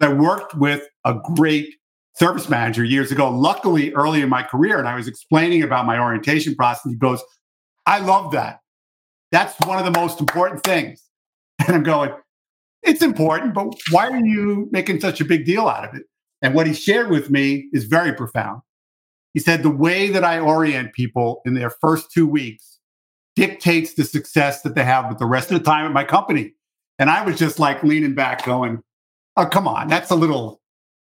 I worked with a great service manager years ago, luckily early in my career, and I was explaining about my orientation process. He goes, I love that. That's one of the most important things. And I'm going, it's important, but why are you making such a big deal out of it? And what he shared with me is very profound. He said, the way that I orient people in their first two weeks dictates the success that they have with the rest of the time at my company. And I was just like leaning back, going, oh, come on, that's a little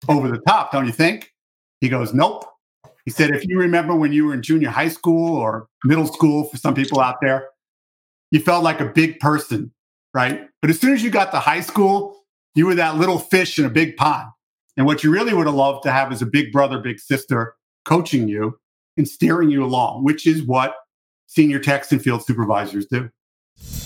over the top, don't you think? He goes, nope. He said, if you remember when you were in junior high school or middle school for some people out there, you felt like a big person, right? But as soon as you got to high school, you were that little fish in a big pond. And what you really would have loved to have is a big brother, big sister coaching you and steering you along, which is what senior techs and field supervisors do.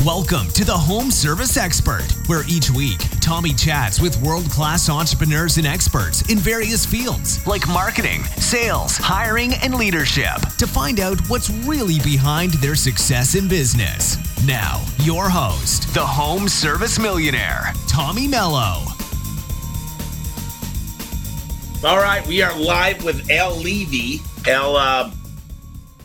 Welcome to the Home Service Expert, where each week Tommy chats with world class entrepreneurs and experts in various fields like marketing, sales, hiring, and leadership to find out what's really behind their success in business. Now, your host, the Home Service Millionaire, Tommy Mello. All right, we are live with Al Levi. L. uh,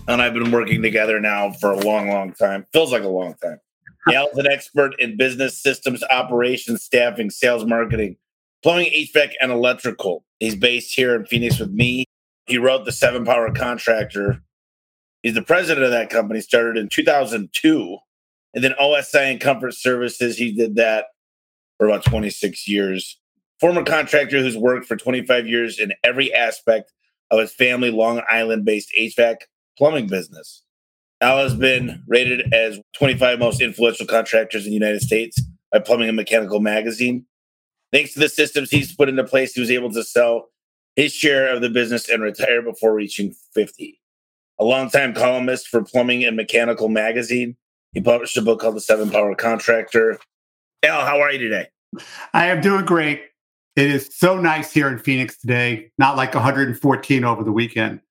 and I've been working together now for a long, long time. Feels like a long time. Al's an expert in business systems, operations, staffing, sales, marketing, plumbing, HVAC, and electrical. He's based here in Phoenix with me. He wrote the Seven Power Contractor. He's the president of that company, started in 2002. And then OSI and Comfort Services, he did that for about 26 years. Former contractor who's worked for 25 years in every aspect of his family Long Island based HVAC plumbing business. Al has been rated as 25 most influential contractors in the United States by Plumbing and Mechanical Magazine. Thanks to the systems he's put into place, he was able to sell his share of the business and retire before reaching 50. A longtime columnist for Plumbing and Mechanical Magazine, he published a book called The Seven Power Contractor. Al, how are you today? I am doing great. It is so nice here in Phoenix today, not like 114 over the weekend.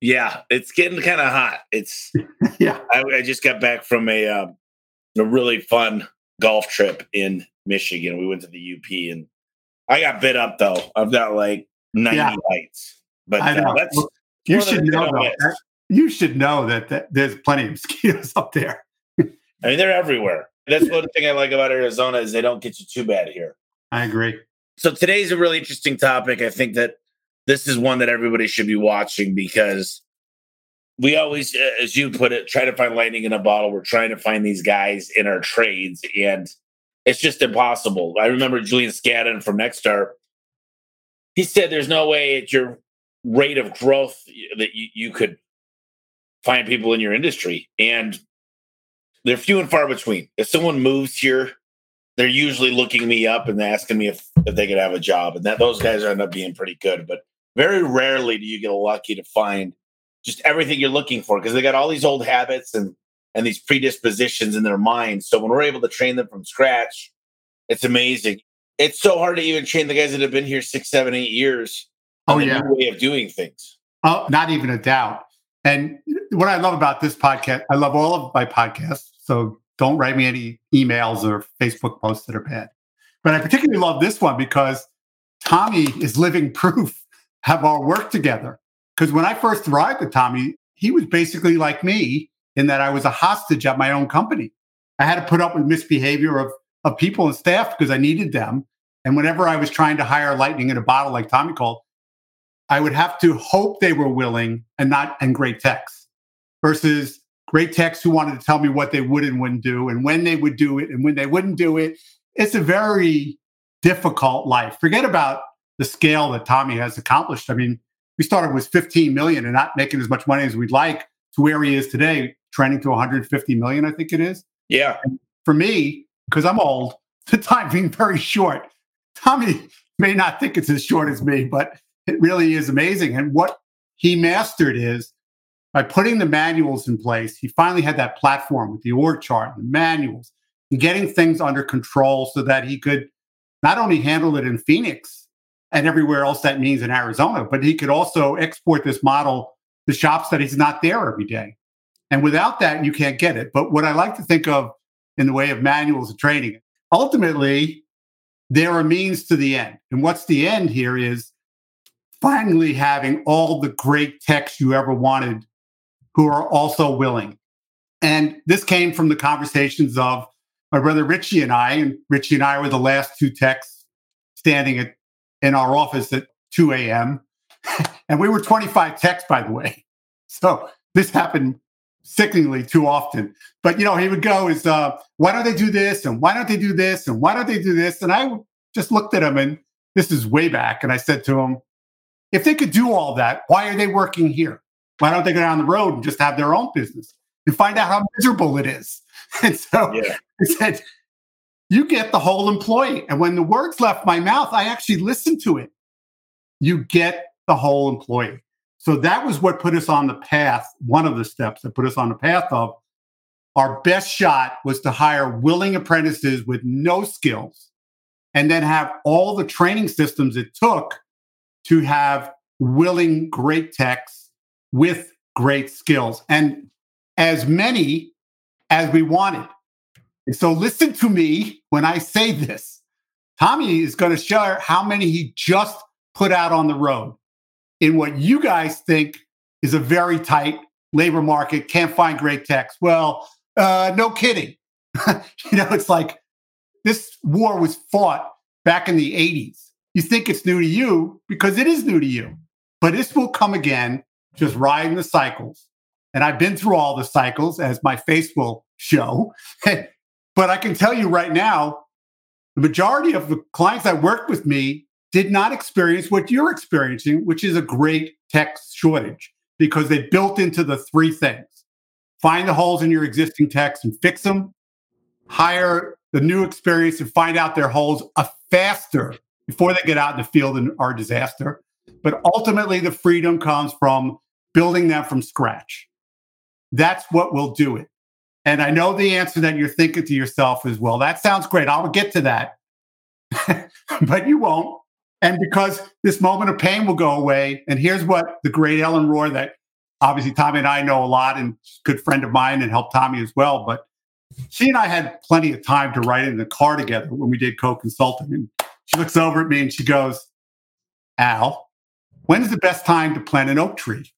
Yeah, it's getting kind of hot. It's yeah. I, I, just got back from a uh, a really fun golf trip in Michigan. We went to the UP, and I got bit up though. I've got like ninety yeah. bites. But I know. Uh, that's well, you should know that, you should know that, that there's plenty of mosquitoes up there. I mean, they're everywhere. That's one thing I like about Arizona is they don't get you too bad here. I agree. So today's a really interesting topic. I think that this is one that everybody should be watching because we always, uh, as you put it, try to find lightning in a bottle. We're trying to find these guys in our trades, and it's just impossible. I remember Julian Scadden from Nexstar. He said there's no way at your rate of growth that you, you could find people in your industry. And they're few and far between. If someone moves here, they're usually looking me up and asking me if, if they could have a job. And that those guys end up being pretty good. But very rarely do you get lucky to find just everything you're looking for because they got all these old habits and and these predispositions in their minds. So when we're able to train them from scratch, it's amazing. It's so hard to even train the guys that have been here six, seven, eight years. Oh yeah, way of doing things. Oh, not even a doubt. And what I love about this podcast, I love all of my podcasts. So don't write me any emails or Facebook posts that are bad. But I particularly love this one because Tommy is living proof have our work together. Because when I first arrived at Tommy, he was basically like me in that I was a hostage at my own company. I had to put up with misbehavior of, of people and staff because I needed them. And whenever I was trying to hire lightning in a bottle, like Tommy called, I would have to hope they were willing and not and great techs versus great techs who wanted to tell me what they would and wouldn't do and when they would do it and when they wouldn't do it. It's a very difficult life. Forget about the scale that Tommy has accomplished. I mean, we started with 15 million and not making as much money as we'd like to where he is today, trending to 150 million, I think it is. Yeah. And for me, because I'm old, the time being very short. Tommy may not think it's as short as me, but it really is amazing. And what he mastered is by putting the manuals in place, he finally had that platform with the org chart and the manuals and getting things under control so that he could not only handle it in Phoenix, and everywhere else that means in Arizona. But he could also export this model to shops that he's not there every day. And without that, you can't get it. But what I like to think of in the way of manuals and training, ultimately, they're a means to the end. And what's the end here is finally having all the great techs you ever wanted who are also willing. And this came from the conversations of my brother Richie and I. And Richie and I were the last two techs standing at, in our office at 2 a.m. and we were 25 techs, by the way. So this happened sickeningly too often. But you know, he would go is uh, why don't they do this and why don't they do this and why don't they do this? And I just looked at him and this is way back, and I said to him, if they could do all that, why are they working here? Why don't they go down the road and just have their own business and find out how miserable it is? And so yeah. I said, you get the whole employee. And when the words left my mouth, I actually listened to it. You get the whole employee. So that was what put us on the path, one of the steps that put us on the path of our best shot was to hire willing apprentices with no skills and then have all the training systems it took to have willing great techs with great skills and as many as we wanted. So listen to me when I say this. Tommy is going to share how many he just put out on the road in what you guys think is a very tight labor market, can't find great techs. Well, uh, no kidding. you know, it's like this war was fought back in the 80s. You think it's new to you because it is new to you, but this will come again, just riding the cycles. And I've been through all the cycles, as my face will show. but I can tell you right now, the majority of the clients that worked with me did not experience what you're experiencing, which is a great tech shortage because they built into the three things find the holes in your existing techs and fix them, hire the new experience and find out their holes faster before they get out in the field and are disaster. But ultimately, the freedom comes from building them from scratch. That's what will do it. And I know the answer that you're thinking to yourself is, well, that sounds great. I'll get to that. but you won't and because this moment of pain will go away. And here's what the great Ellen Rohr, that obviously Tommy and I know a lot, and good friend of mine, and helped Tommy as well. But she and I had plenty of time to write in the car together when we did co-consulting. And she looks over at me and she goes, "Al, when's the best time to plant an oak tree?"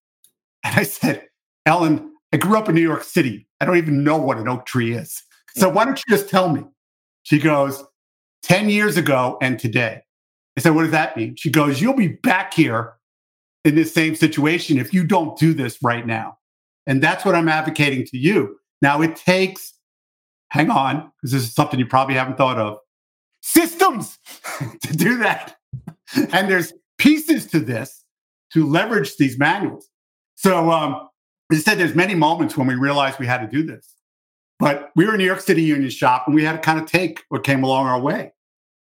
And I said, "Ellen, I grew up in New York City. I don't even know what an oak tree is. So why don't you just tell me?" She goes, 10 years ago and today. I said, What does that mean? She goes, You'll be back here in this same situation if you don't do this right now. And that's what I'm advocating to you. Now, it takes, hang on, because this is something you probably haven't thought of, systems to do that. and there's pieces to this to leverage these manuals. So, um, as I said, there's many moments when we realized we had to do this. But we were in New York City Union shop and we had to kind of take what came along our way.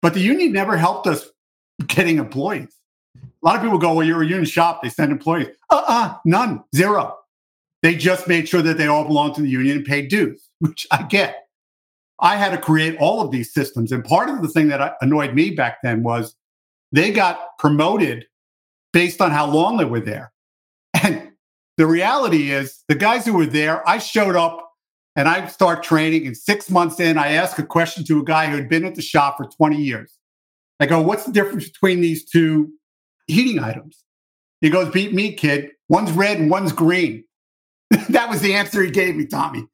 But the union never helped us getting employees. A lot of people go, well, you're a union shop. They send employees. Uh-uh, none, zero. They just made sure that they all belonged to the union and paid dues, which I get. I had to create all of these systems. And part of the thing that uh, annoyed me back then was they got promoted based on how long they were there. The reality is, the guys who were there, I showed up and I start training. And six months in, I ask a question to a guy who had been at the shop for 20 years. I go, what's the difference between these two heating items? He goes, beat me, kid. One's red and one's green. that was the answer he gave me, Tommy.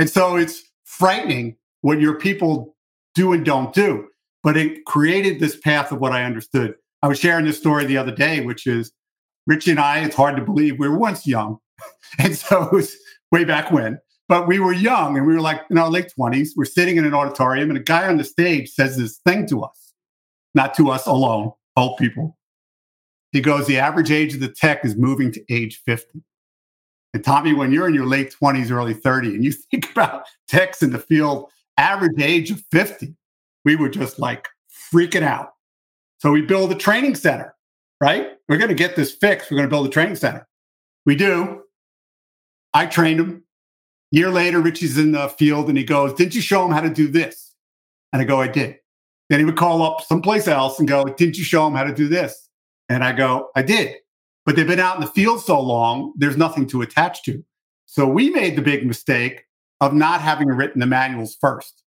And so it's frightening what your people do and don't do. But it created this path of what I understood. I was sharing this story the other day, which is Richie and I, it's hard to believe we were once young. and so it was way back when. But we were young and we were like in our late 20s. We're sitting in an auditorium and a guy on the stage says this thing to us not to us alone, old people. He goes, the average age of the tech is moving to age 50. And Tommy, when you're in your late 20s, early 30, and you think about techs in the field, average age of 50, we were just like freaking out. So we build a training center, right? We're going to get this fixed. We're going to build a training center. We do. I trained him. Year later, Richie's in the field and he goes, Didn't you show him how to do this? And I go, I did. Then he would call up someplace else and go, Didn't you show him how to do this? And I go, I did. But they've been out in the field so long, there's nothing to attach to. So we made the big mistake of not having written the manuals first.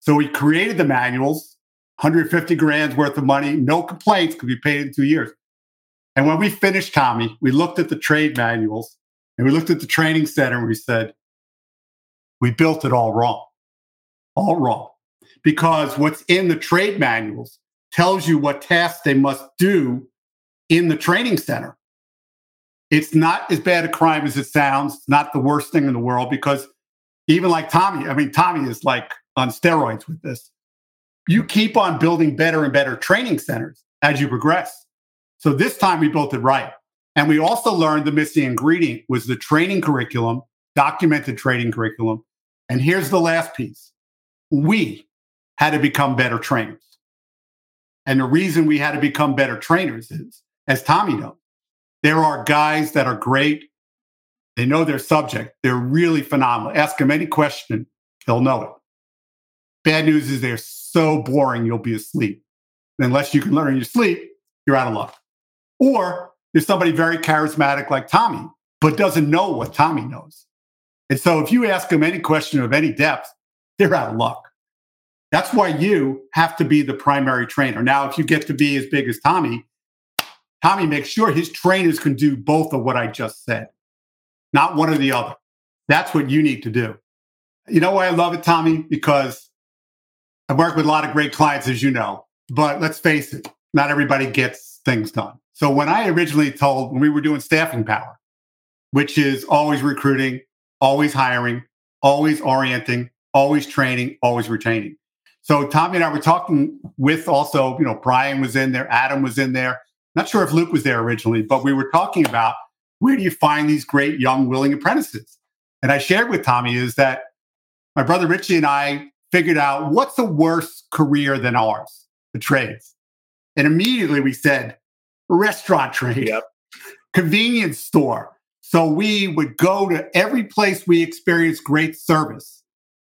So we created the manuals, 150 grand's worth of money, no complaints could be paid in two years. And when we finished Tommy, we looked at the trade manuals and we looked at the training center and we said, we built it all wrong. All wrong. Because what's in the trade manuals tells you what tasks they must do in the training center. It's not as bad a crime as it sounds, it's not the worst thing in the world because even like Tommy, I mean, Tommy is like on steroids with this. You keep on building better and better training centers as you progress. So this time we built it right. And we also learned the missing ingredient was the training curriculum, documented training curriculum. And here's the last piece. We had to become better trainers. And the reason we had to become better trainers is, as Tommy knows, there are guys that are great. They know their subject. They're really phenomenal. Ask them any question, they'll know it. Bad news is they're so boring, you'll be asleep. unless you can learn in your sleep, you're out of luck. Or there's somebody very charismatic like Tommy, but doesn't know what Tommy knows. And so if you ask them any question of any depth, they're out of luck. That's why you have to be the primary trainer. Now, if you get to be as big as Tommy, Tommy makes sure his trainers can do both of what I just said, not one or the other. That's what you need to do. You know why I love it, Tommy? Because I work with a lot of great clients, as you know, but let's face it, not everybody gets things done. So when I originally told, when we were doing staffing power, which is always recruiting, always hiring, always orienting, always training, always retaining. So Tommy and I were talking with also, you know, Brian was in there, Adam was in there. Not sure if Luke was there originally, but we were talking about where do you find these great young willing apprentices? And I shared with Tommy is that my brother Richie and I figured out what's a worse career than ours, the trades. And immediately we said restaurant trade, yep. convenience store. So we would go to every place we experienced great service.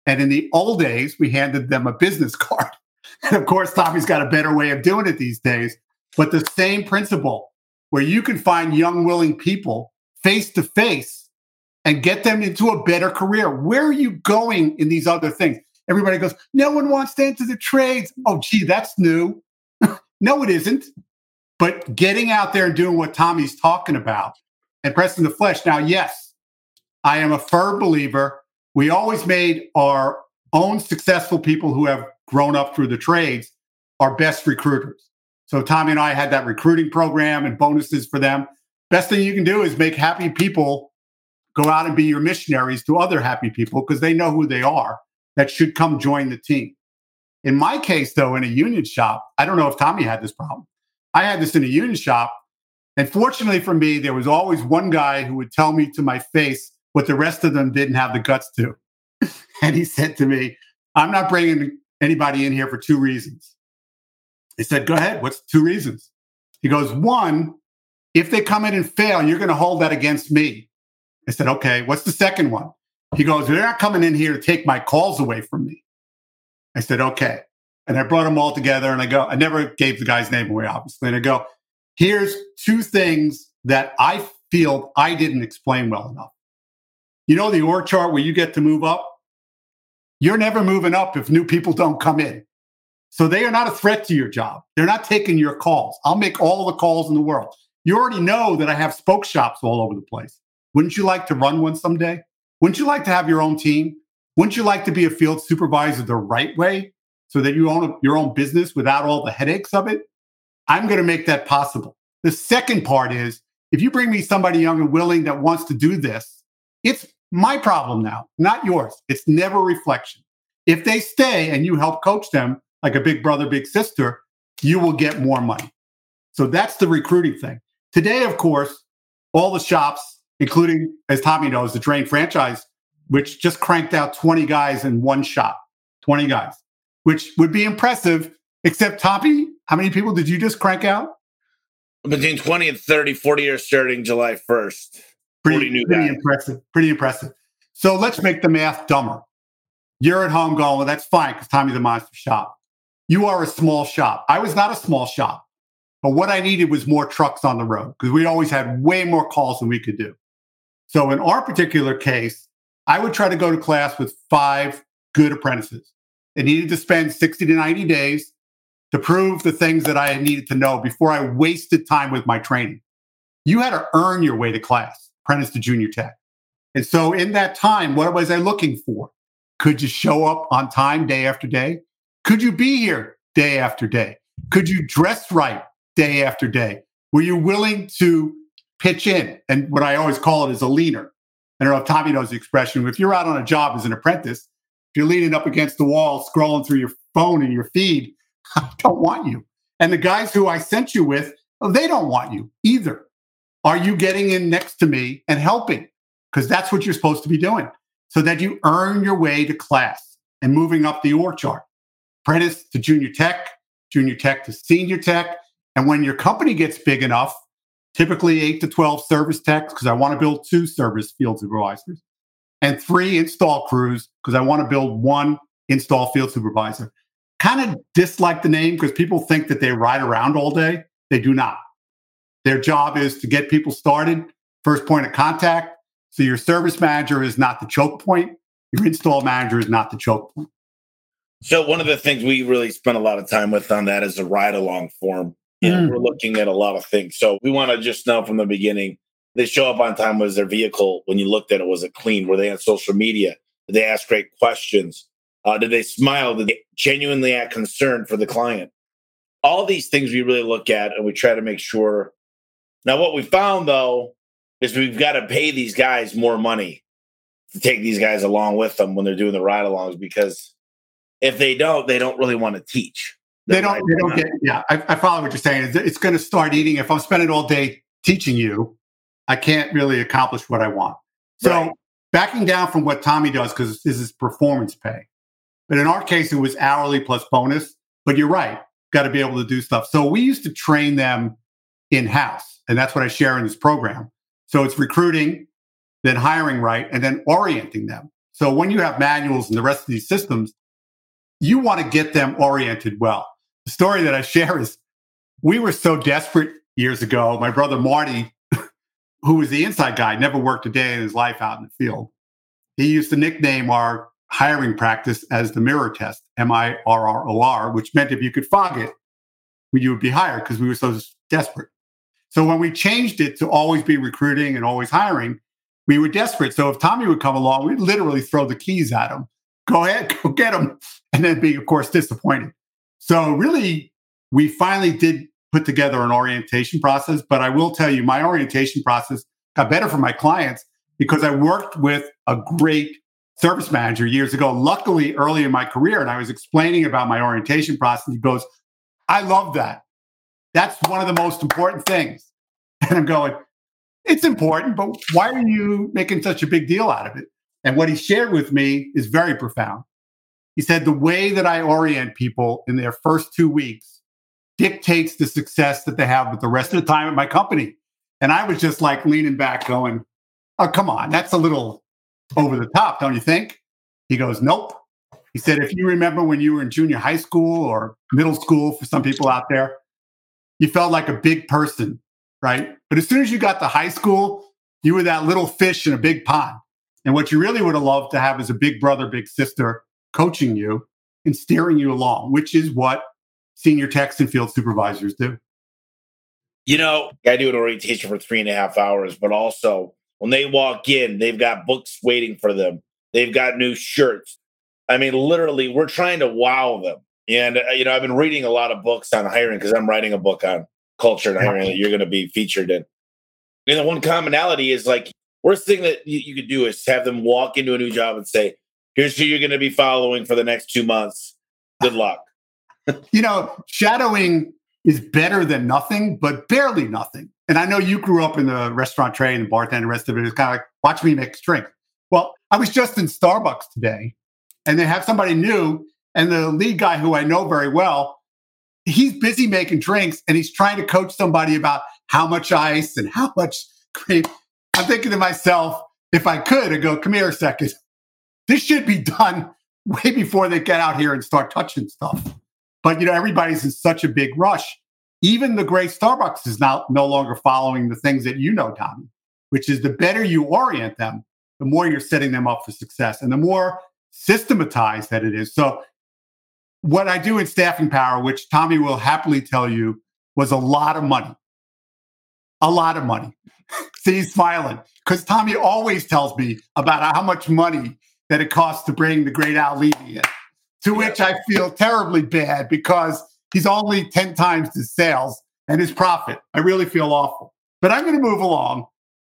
And in the old days, we handed them a business card. And of course, Tommy's got a better way of doing it these days. But the same principle where you can find young, willing people face to face and get them into a better career. Where are you going in these other things? Everybody goes, no one wants to enter the trades. Oh, gee, that's new. no, it isn't. But getting out there and doing what Tommy's talking about and pressing the flesh. Now, yes, I am a firm believer. We always made our own successful people who have grown up through the trades our best recruiters. So Tommy and I had that recruiting program and bonuses for them. Best thing you can do is make happy people go out and be your missionaries to other happy people because they know who they are that should come join the team. In my case, though, in a union shop, I don't know if Tommy had this problem. I had this in a union shop. And fortunately for me, there was always one guy who would tell me to my face what the rest of them didn't have the guts to. and he said to me, I'm not bringing anybody in here for two reasons. He said, Go ahead. What's two reasons? He goes, One, if they come in and fail, you're going to hold that against me. I said, Okay. What's the second one? He goes, They're not coming in here to take my calls away from me. I said, Okay. And I brought them all together and I go, I never gave the guy's name away, obviously. And I go, Here's two things that I feel I didn't explain well enough. You know, the org chart where you get to move up? You're never moving up if new people don't come in. So they are not a threat to your job. They're not taking your calls. I'll make all the calls in the world. You already know that I have spoke shops all over the place. Wouldn't you like to run one someday? Wouldn't you like to have your own team? Wouldn't you like to be a field supervisor the right way so that you own your own business without all the headaches of it? I'm going to make that possible. The second part is if you bring me somebody young and willing that wants to do this, it's my problem now, not yours. It's never reflection. If they stay and you help coach them, like a big brother, big sister, you will get more money. So that's the recruiting thing. Today, of course, all the shops, including, as Tommy knows, the Drain franchise, which just cranked out 20 guys in one shop, 20 guys, which would be impressive. Except, Tommy, how many people did you just crank out? Between 20 and 30, 40 years starting July 1st. Pretty, pretty impressive. Pretty impressive. So let's make the math dumber. You're at home going, well, that's fine because Tommy's a monster shop. You are a small shop. I was not a small shop, but what I needed was more trucks on the road because we always had way more calls than we could do. So in our particular case, I would try to go to class with five good apprentices. They needed to spend 60 to 90 days to prove the things that I needed to know before I wasted time with my training. You had to earn your way to class, apprentice to junior tech. And so in that time, what was I looking for? Could you show up on time day after day? Could you be here day after day? Could you dress right day after day? Were you willing to pitch in? And what I always call it is a leaner. I don't know if Tommy knows the expression. If you're out on a job as an apprentice, if you're leaning up against the wall, scrolling through your phone and your feed, I don't want you. And the guys who I sent you with, oh, they don't want you either. Are you getting in next to me and helping? Because that's what you're supposed to be doing so that you earn your way to class and moving up the org chart. Apprentice to junior tech, junior tech to senior tech. And when your company gets big enough, typically eight to 12 service techs, because I want to build two service field supervisors, and three install crews, because I want to build one install field supervisor. Kind of dislike the name because people think that they ride around all day. They do not. Their job is to get people started, first point of contact. So your service manager is not the choke point. Your install manager is not the choke point. So one of the things we really spent a lot of time with on that is the ride along form. Know, mm. we're looking at a lot of things. So we want to just know from the beginning, they show up on time. Was their vehicle when you looked at it was it clean? Were they on social media? Did they ask great questions? Uh, did they smile? Did they genuinely act concerned for the client? All these things we really look at and we try to make sure. Now, what we found though is we've got to pay these guys more money to take these guys along with them when they're doing the ride alongs because if they don't, they don't really want to teach. They don't. They don't get. Yeah, I, I follow what you're saying. It's going to start eating. If I'm spending all day teaching you, I can't really accomplish what I want. So right. backing down from what Tommy does because this is performance pay. But in our case, it was hourly plus bonus. But you're right, got to be able to do stuff. So we used to train them in house, and that's what I share in this program. So it's recruiting, then hiring right, and then orienting them. So when you have manuals and the rest of these systems, you want to get them oriented well. The story that I share is we were so desperate years ago. My brother Marty, who was the inside guy, never worked a day in his life out in the field. He used to nickname our hiring practice as the mirror test, M I R R O R, which meant if you could fog it, you would be hired because we were so desperate. So when we changed it to always be recruiting and always hiring, we were desperate. So if Tommy would come along, we'd literally throw the keys at him. Go ahead, go get him. And then be, of course, disappointed. So really, we finally did put together an orientation process. But I will tell you, my orientation process got better for my clients because I worked with a great service manager years ago, luckily early in my career. And I was explaining about my orientation process. He goes, I love that. That's one of the most important things. And I'm going, it's important, but why are you making such a big deal out of it? And what he shared with me is very profound. He said, the way that I orient people in their first two weeks dictates the success that they have with the rest of the time at my company. And I was just like leaning back, going, oh, come on, that's a little over the top, don't you think? He goes, Nope. He said, If you remember when you were in junior high school or middle school, for some people out there, you felt like a big person, right? But as soon as you got to high school, you were that little fish in a big pond. And what you really would have loved to have is a big brother, big sister coaching you and steering you along, which is what senior techs and field supervisors do. You know, I do an orientation for three and a half hours, but also when they walk in, they've got books waiting for them. They've got new shirts. I mean, literally, we're trying to wow them. And, uh, you know, I've been reading a lot of books on hiring because I'm writing a book on culture and hiring that you're going to be featured in. And the one commonality is like, worst thing that you, you could do is have them walk into a new job and say, here's who you're going to be following for the next two months. Good luck. you know, shadowing is better than nothing, but barely nothing. And I know you grew up in the restaurant trade and the bartender, the rest of it is kind of like, watch me make drink. Well, I was just in Starbucks today and they have somebody new and the lead guy who I know very well, he's busy making drinks and he's trying to coach somebody about how much ice and how much cream. I'm thinking to myself, if I could, I'd go, come here a second. This should be done way before they get out here and start touching stuff. But you know, everybody's in such a big rush even the great Starbucks is now no longer following the things that you know, Tommy, which is the better you orient them, the more you're setting them up for success and the more systematized that it is. So what I do in staffing power, which Tommy will happily tell you, was a lot of money. A lot of money. See, he's smiling because Tommy always tells me about how much money that it costs to bring the great Al Levi in. To which I feel terribly bad because he's only 10 times his sales and his profit. I really feel awful. But I'm going to move along.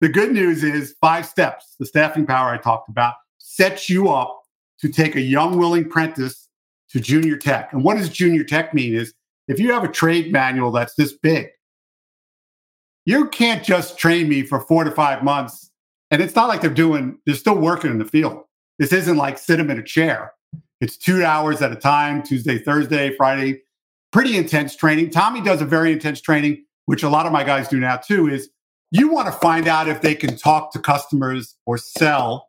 The good news is five steps, the staffing power I talked about, sets you up to take a young, willing apprentice to junior tech. And what does junior tech mean is if you have a trade manual that's this big, you can't just train me for four to five months. And it's not like they're doing, they're still working in the field. This isn't like sit them in a chair. It's two hours at a time, Tuesday, Thursday, Friday. Pretty intense training. Tommy does a very intense training, which a lot of my guys do now too, is you want to find out if they can talk to customers or sell.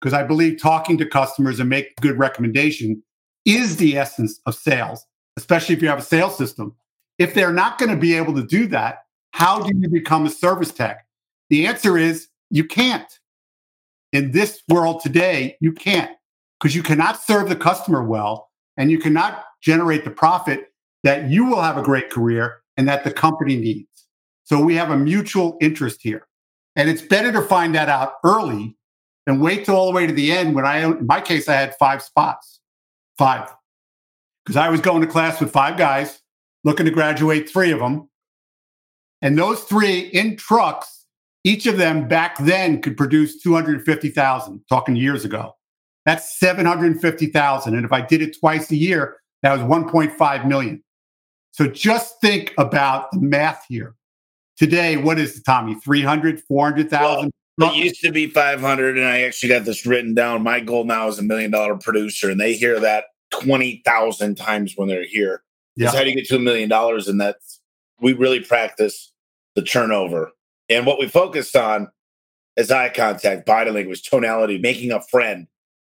Because I believe talking to customers and make good recommendation is the essence of sales, especially if you have a sales system. If they're not going to be able to do that, how do you become a service tech? The answer is you can't. In this world today, you can't because you cannot serve the customer well and you cannot generate the profit that you will have a great career and that the company needs. So we have a mutual interest here. And it's better to find that out early than wait till all the way to the end when I, in my case, I had five spots. Five. Because I was going to class with five guys, looking to graduate three of them. And those three in trucks, each of them back then could produce 250,000, talking years ago. That's 750,000. And if I did it twice a year, that was 1.5 million. So just think about the math here. Today, what is it, Tommy? 300, 400,000? It used to be 500, and I actually got this written down. My goal now is a million dollar producer, and they hear that 20,000 times when they're here. Yeah. how do you get to a million dollars? And that's, we really practice the turnover. And what we focused on is eye contact, body language, tonality, making a friend.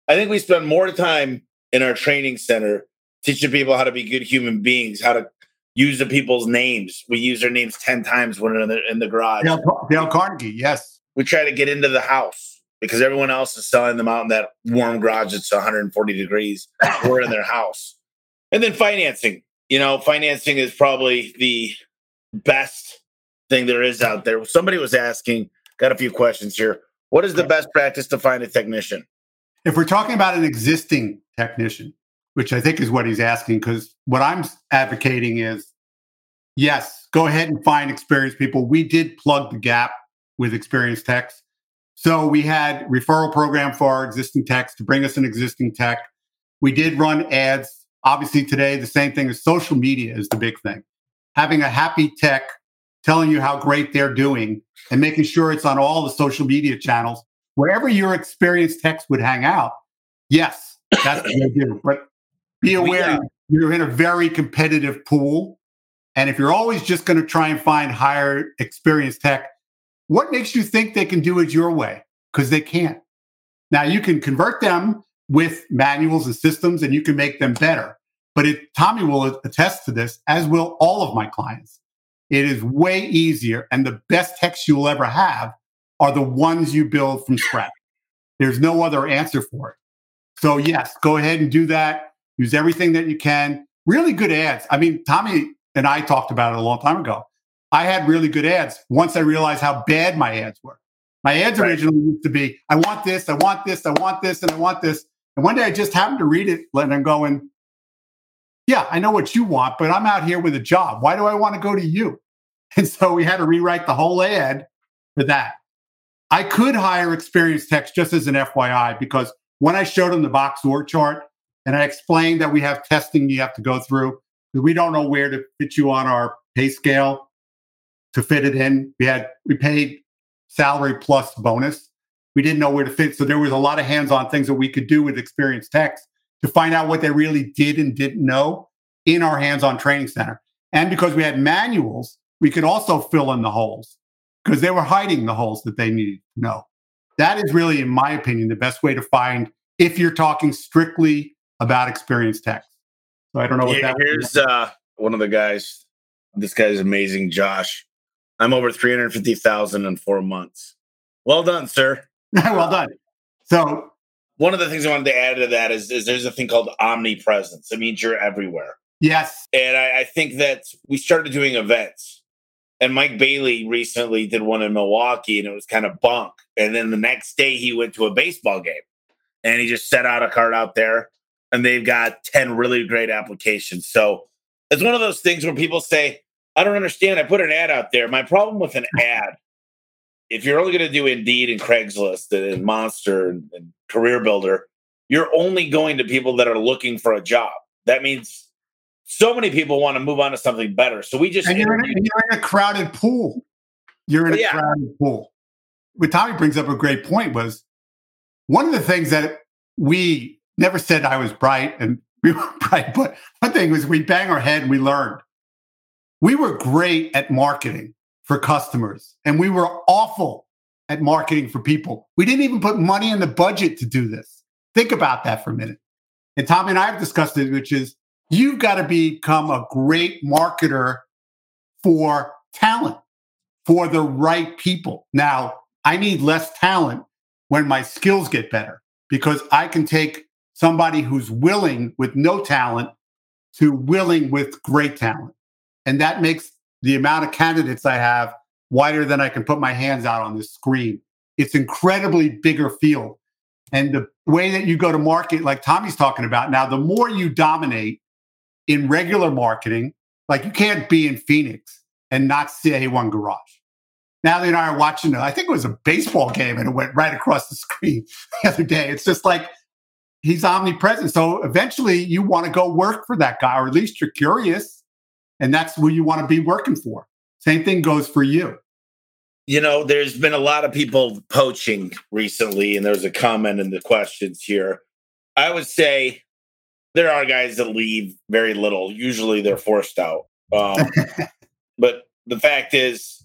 I think we spend more time in our training center teaching people how to be good human beings, how to use the people's names. We use their names 10 times when they're in the, in the garage. Dale, Dale Carnegie, yes we try to get into the house because everyone else is selling them out in that warm garage It's 140 degrees. We're in their house. And then financing. You know, financing is probably the best thing there is out there. Somebody was asking, got a few questions here. What is the best practice to find a technician? If we're talking about an existing technician, which I think is what he's asking, because what I'm advocating is yes, go ahead and find experienced people. We did plug the gap with experienced techs. So we had referral program for our existing techs to bring us an existing tech. We did run ads. Obviously today, the same thing as social media is the big thing. Having a happy tech telling you how great they're doing and making sure it's on all the social media channels, wherever your experienced techs would hang out. Yes, that's what they do. But be aware uh, you're in a very competitive pool. And if you're always just going to try and find higher experienced tech, what makes you think they can do it your way? Because they can't. Now you can convert them with manuals and systems and you can make them better. But it, Tommy will attest to this, as will all of my clients. It is way easier, and the best texts you'll ever have are the ones you build from scratch. There's no other answer for it. So, yes, go ahead and do that. Use everything that you can. Really good ads. I mean, Tommy and I talked about it a long time ago. I had really good ads once I realized how bad my ads were. My ads right. originally used to be, I want this, I want this, I want this, and I want this. And one day I just happened to read it and I'm going, yeah, I know what you want, but I'm out here with a job. Why do I want to go to you? And so we had to rewrite the whole ad for that. I could hire experienced techs just as an FYI, because when I showed them the box org chart and I explained that we have testing you have to go through, we don't know where to fit you on our pay scale to fit it in. We had we paid salary plus bonus. We didn't know where to fit, so there was a lot of hands-on things that we could do with experienced techs to find out what they really did and didn't know in our hands-on training center. And because we had manuals, we could also fill in the holes because they were hiding the holes that they needed to know. That is really, in my opinion, the best way to find if you're talking strictly about experience techs. So I don't know what yeah, that here's uh, one of the guys. This guy's amazing, Josh. I'm over 350,000 in four months. Well done, sir. well done. So one of the things I wanted to add to that is, is there's a thing called omnipresence. It means you're everywhere. Yes. And I, I think that we started doing events. And Mike Bailey recently did one in Milwaukee and it was kind of bunk. And then the next day he went to a baseball game and he just set out a card out there and they've got 10 really great applications. So it's one of those things where people say, I don't understand. I put an ad out there. My problem with an ad, if you're only going to do Indeed and Craigslist and Monster and, and Career Builder, you're only going to people that are looking for a job. That means so many people want to move on to something better. So we just and you're, in, and you're in a crowded pool. You're in a yeah. crowded pool. What Tommy brings up a great point was one of the things that we never said I was bright and we were bright, but one thing was we bang our head and we learned. We were great at marketing for customers and we were awful at marketing for people. We didn't even put money in the budget to do this. Think about that for a minute. And Tommy and I have discussed it, which is you've got to become a great marketer for talent, for the right people. Now, I need less talent when my skills get better because I can take somebody who's willing with no talent to willing with great talent. And that makes the amount of candidates I have wider than I can put my hands out on this screen. It's incredibly bigger field. And the way that you go to market, like Tommy's talking about now, the more you dominate in regular marketing, like you can't be in Phoenix and not see A1 Garage. Now and I are watching, I think it was a baseball game and it went right across the screen the other day. It's just like he's omnipresent. So eventually you want to go work for that guy, or at least you're curious. And that's who you want to be working for. Same thing goes for you. You know, there's been a lot of people poaching recently, and there's a comment in the questions here. I would say there are guys that leave very little. Usually they're forced out. Um, but the fact is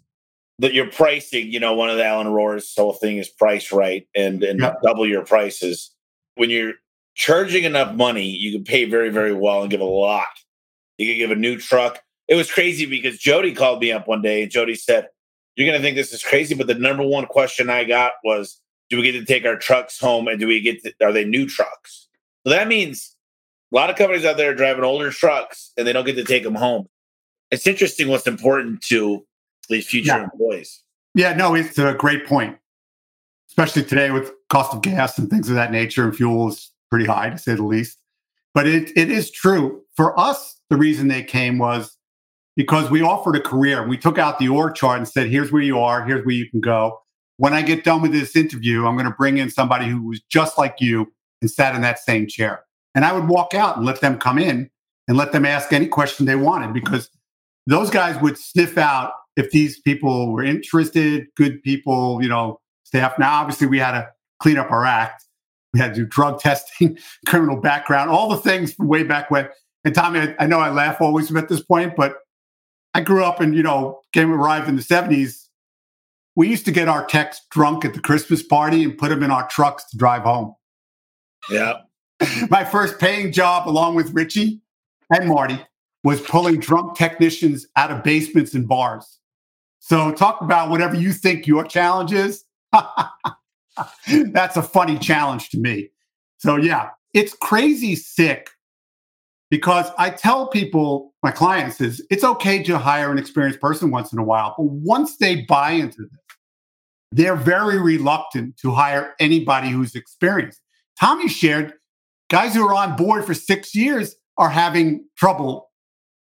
that your pricing, you know, one of the Ellen Rohr's whole thing is price right and, and double your prices. When you're charging enough money, you can pay very, very well and give a lot. You can give a new truck. It was crazy because Jody called me up one day and Jody said, You're going to think this is crazy, but the number one question I got was, Do we get to take our trucks home and do we get to, are they new trucks? So that means a lot of companies out there are driving older trucks and they don't get to take them home. It's interesting what's important to these future yeah. employees. Yeah, no, it's a great point, especially today with cost of gas and things of that nature, and fuel is pretty high to say the least. But it, it is true. For us, the reason they came was because we offered a career. We took out the org chart and said, here's where you are, here's where you can go. When I get done with this interview, I'm going to bring in somebody who was just like you and sat in that same chair. And I would walk out and let them come in and let them ask any question they wanted because those guys would sniff out if these people were interested, good people, you know, staff. Now, obviously, we had to clean up our act. We had to do drug testing, criminal background, all the things from way back when. And Tommy, I know I laugh always at this point, but I grew up and, you know, came arrived in the 70s. We used to get our techs drunk at the Christmas party and put them in our trucks to drive home. Yeah. my first paying job, along with Richie and Marty, was pulling drunk technicians out of basements and bars. So, talk about whatever you think your challenge is. That's a funny challenge to me. So, yeah, it's crazy sick because I tell people, my clients, is it's okay to hire an experienced person once in a while, but once they buy into this, they're very reluctant to hire anybody who's experienced. Tommy shared guys who are on board for six years are having trouble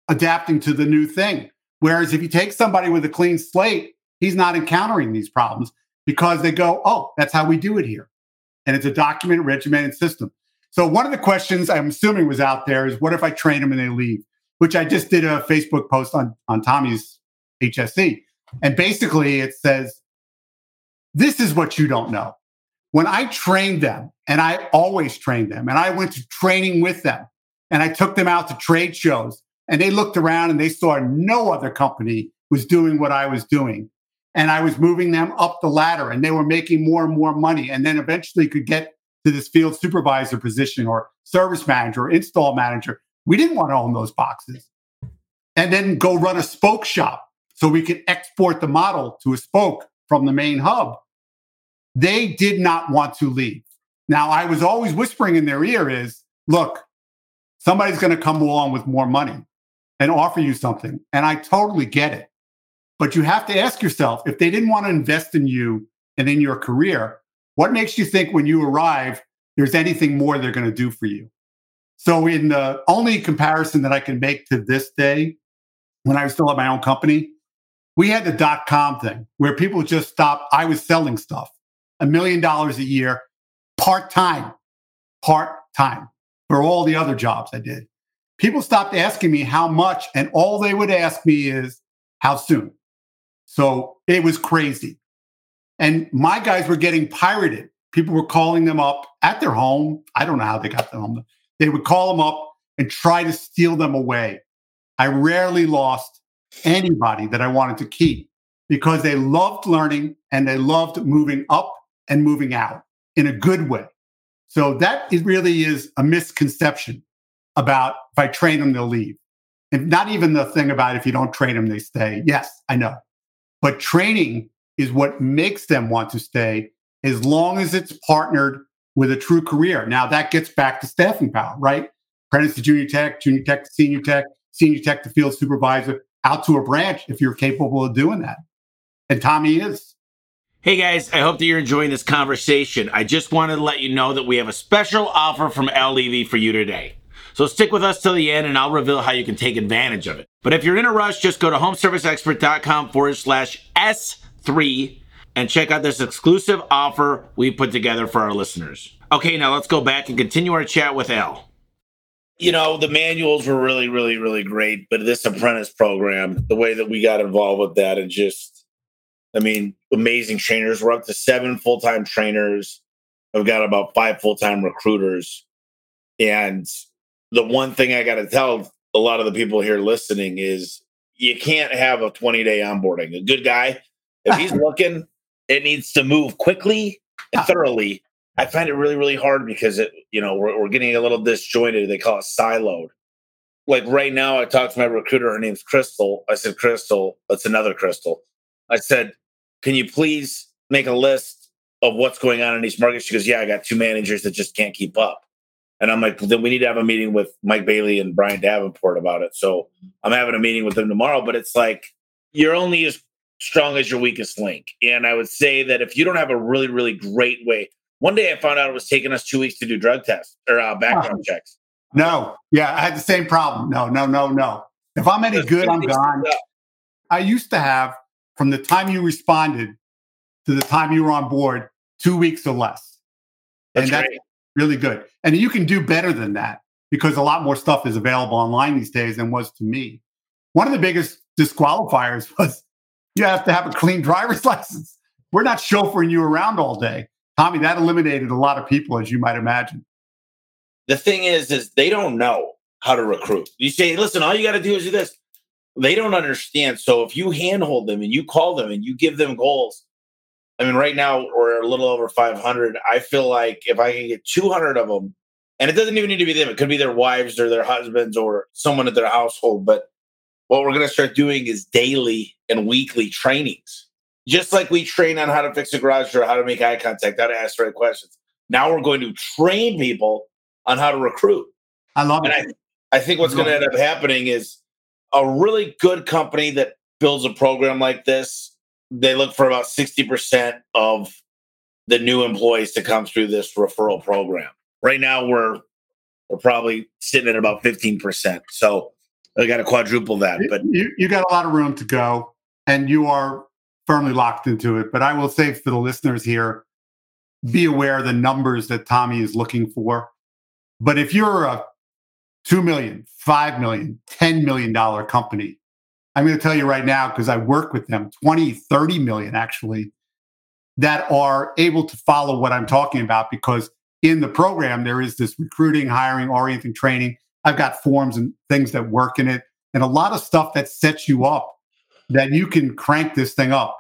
adapting to the new thing. Whereas if you take somebody with a clean slate, he's not encountering these problems because they go, oh, that's how we do it here. And it's a document regimented system. So one of the questions I'm assuming was out there is what if I train them and they leave? Which I just did a Facebook post on, on Tommy's HSE. And basically it says, this is what you don't know when I trained them, and I always trained them, and I went to training with them, and I took them out to trade shows, and they looked around and they saw no other company was doing what I was doing. And I was moving them up the ladder, and they were making more and more money, and then eventually could get to this field supervisor position or service manager or install manager. We didn't want to own those boxes. And then go run a spoke shop so we could export the model to a spoke from the main hub they did not want to leave. Now, I was always whispering in their ear is, look, somebody's going to come along with more money and offer you something. And I totally get it. But you have to ask yourself if they didn't want to invest in you and in your career, what makes you think when you arrive, there's anything more they're going to do for you? So, in the only comparison that I can make to this day, when I was still at my own company, we had the dot com thing where people just stopped. I was selling stuff, a million dollars a year, part time, part time for all the other jobs I did. People stopped asking me how much, and all they would ask me is, how soon? So it was crazy. And my guys were getting pirated. People were calling them up at their home. I don't know how they got them home. They would call them up and try to steal them away. I rarely lost anybody that I wanted to keep because they loved learning and they loved moving up and moving out in a good way. So that is really is a misconception about if I train them, they'll leave. And not even the thing about if you don't train them, they stay. Yes, I know. But training is what makes them want to stay as long as it's partnered with a true career. Now that gets back to staffing power, right? Apprentice to junior tech, junior tech to senior tech, senior tech to field supervisor, out to a branch if you're capable of doing that. And Tommy is. Hey guys, I hope that you're enjoying this conversation. I just wanted to let you know that we have a special offer from Al for you today. So stick with us till the end and I'll reveal how you can take advantage of it. But if you're in a rush, just go to homeserviceexpert.com forward slash S3 and check out this exclusive offer we put together for our listeners. Okay, now let's go back and continue our chat with Al. You know, the manuals were really, really, really great, but this apprentice program, the way that we got involved with that, and just, I mean, amazing trainers. We're up to seven full time trainers. I've got about five full time recruiters. And the one thing I got to tell a lot of the people here listening is you can't have a 20 day onboarding. A good guy, if he's looking, it needs to move quickly and thoroughly. I find it really, really hard because it, you know, we're, we're getting a little disjointed. They call it siloed. Like right now, I talked to my recruiter. Her name's Crystal. I said, Crystal, that's another Crystal. I said, can you please make a list of what's going on in each market? She goes, yeah, I got two managers that just can't keep up. And I'm like, then we need to have a meeting with Mike Bailey and Brian Davenport about it. So I'm having a meeting with them tomorrow, but it's like you're only as strong as your weakest link. And I would say that if you don't have a really, really great way, one day I found out it was taking us two weeks to do drug tests or uh, background checks. No, yeah, I had the same problem. No, no, no, no. If I'm any good, I'm gone. I used to have from the time you responded to the time you were on board, two weeks or less. That's and that's great really good. And you can do better than that because a lot more stuff is available online these days than was to me. One of the biggest disqualifiers was you have to have a clean driver's license. We're not chauffeuring you around all day. Tommy, that eliminated a lot of people, as you might imagine. The thing is, is they don't know how to recruit. You say, listen, all you got to do is do this. They don't understand. So if you handhold them and you call them and you give them goals, I mean, right now we're a little over 500. I feel like if I can get 200 of them, and it doesn't even need to be them, it could be their wives or their husbands or someone at their household. But what we're going to start doing is daily and weekly trainings, just like we train on how to fix a garage door, how to make eye contact, how to ask the right questions. Now we're going to train people on how to recruit. I love and it. I, I think what's going to end up happening is a really good company that builds a program like this they look for about 60% of the new employees to come through this referral program. Right now we're we're probably sitting at about 15%. So I got to quadruple that. But you, you got a lot of room to go and you are firmly locked into it. But I will say for the listeners here, be aware of the numbers that Tommy is looking for. But if you're a $2 million, $5 million, $10 million company, I'm going to tell you right now, because I work with them 20, 30 million actually, that are able to follow what I'm talking about because in the program, there is this recruiting, hiring, orienting, training. I've got forms and things that work in it and a lot of stuff that sets you up that you can crank this thing up.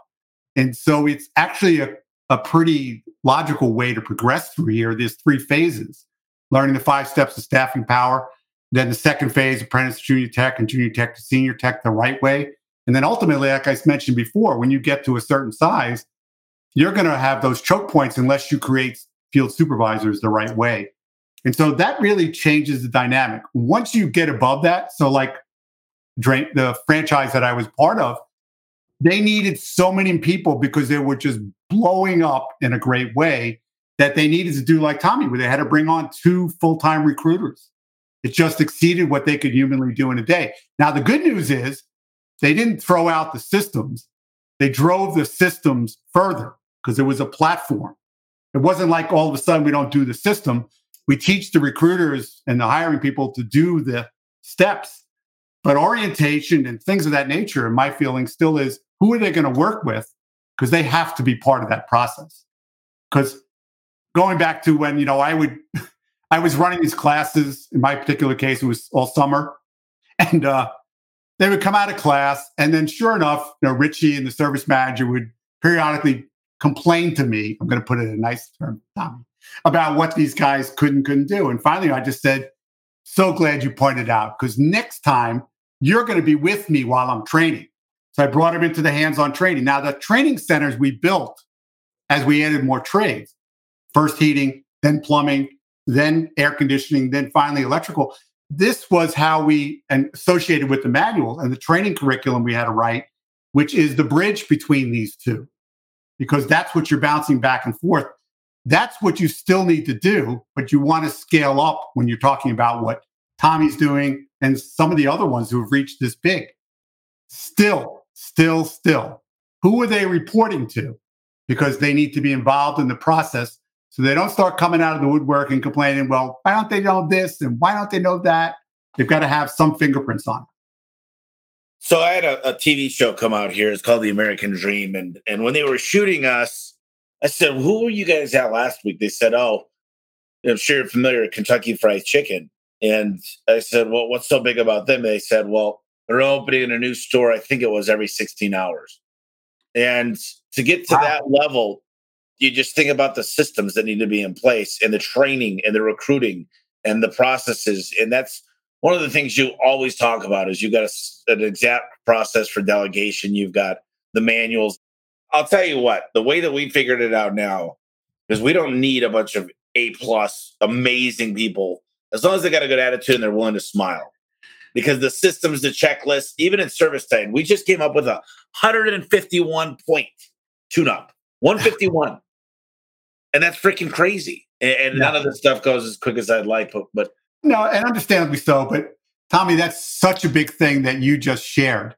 And so it's actually a, a pretty logical way to progress through here. There's three phases learning the five steps of staffing power, then the second phase, apprentice to junior tech and junior tech to senior tech the right way. And then ultimately, like I mentioned before, when you get to a certain size, you're going to have those choke points unless you create field supervisors the right way. And so that really changes the dynamic. Once you get above that, so like the franchise that I was part of, they needed so many people because they were just blowing up in a great way that they needed to do like Tommy, where they had to bring on two full time recruiters. It just exceeded what they could humanly do in a day. Now, the good news is they didn't throw out the systems, they drove the systems further because it was a platform. It wasn't like all of a sudden we don't do the system. We teach the recruiters and the hiring people to do the steps. But orientation and things of that nature, in my feeling, still is who are they going to work with? Because they have to be part of that process. Because going back to when, you know, I would, I was running these classes. In my particular case, it was all summer. And uh, they would come out of class. And then, sure enough, you know, Richie and the service manager would periodically complain to me. I'm going to put it in a nice term, Tommy, about what these guys could and couldn't do. And finally, I just said, so glad you pointed out because next time you're going to be with me while I'm training. So I brought him into the hands on training. Now, the training centers we built as we added more trades first heating, then plumbing, then air conditioning, then finally electrical. This was how we and associated with the manual and the training curriculum we had to write, which is the bridge between these two because that's what you're bouncing back and forth. That's what you still need to do, but you want to scale up when you're talking about what Tommy's doing and some of the other ones who have reached this big. Still, still, still, who are they reporting to? Because they need to be involved in the process so they don't start coming out of the woodwork and complaining, well, why don't they know this and why don't they know that? They've got to have some fingerprints on it. So I had a, a, TV show come out here. It's called The American Dream, and and when they were shooting us, I said, "Who were you guys at last week?" They said, "Oh, I'm sure you're familiar with Kentucky Fried Chicken." And I said, "Well, what's so big about them?" They said, "Well, they're opening a new store. I think it was every 16 hours." And to get to wow. that level, you just think about the systems that need to be in place, and the training, and the recruiting, and the processes, and that's one of the things you always talk about is you've got a, an exact process for delegation. You've got the manuals. I'll tell you what, the way that we figured it out now is we don't need a bunch of A plus amazing people as long as they got a good attitude and they're willing to smile. Because the systems, the checklist, even in service time, we just came up with a 151 point tune up. 151. and that's freaking crazy. And, and yeah. none of this stuff goes as quick as I'd like, but, but no, and understandably so. But Tommy, that's such a big thing that you just shared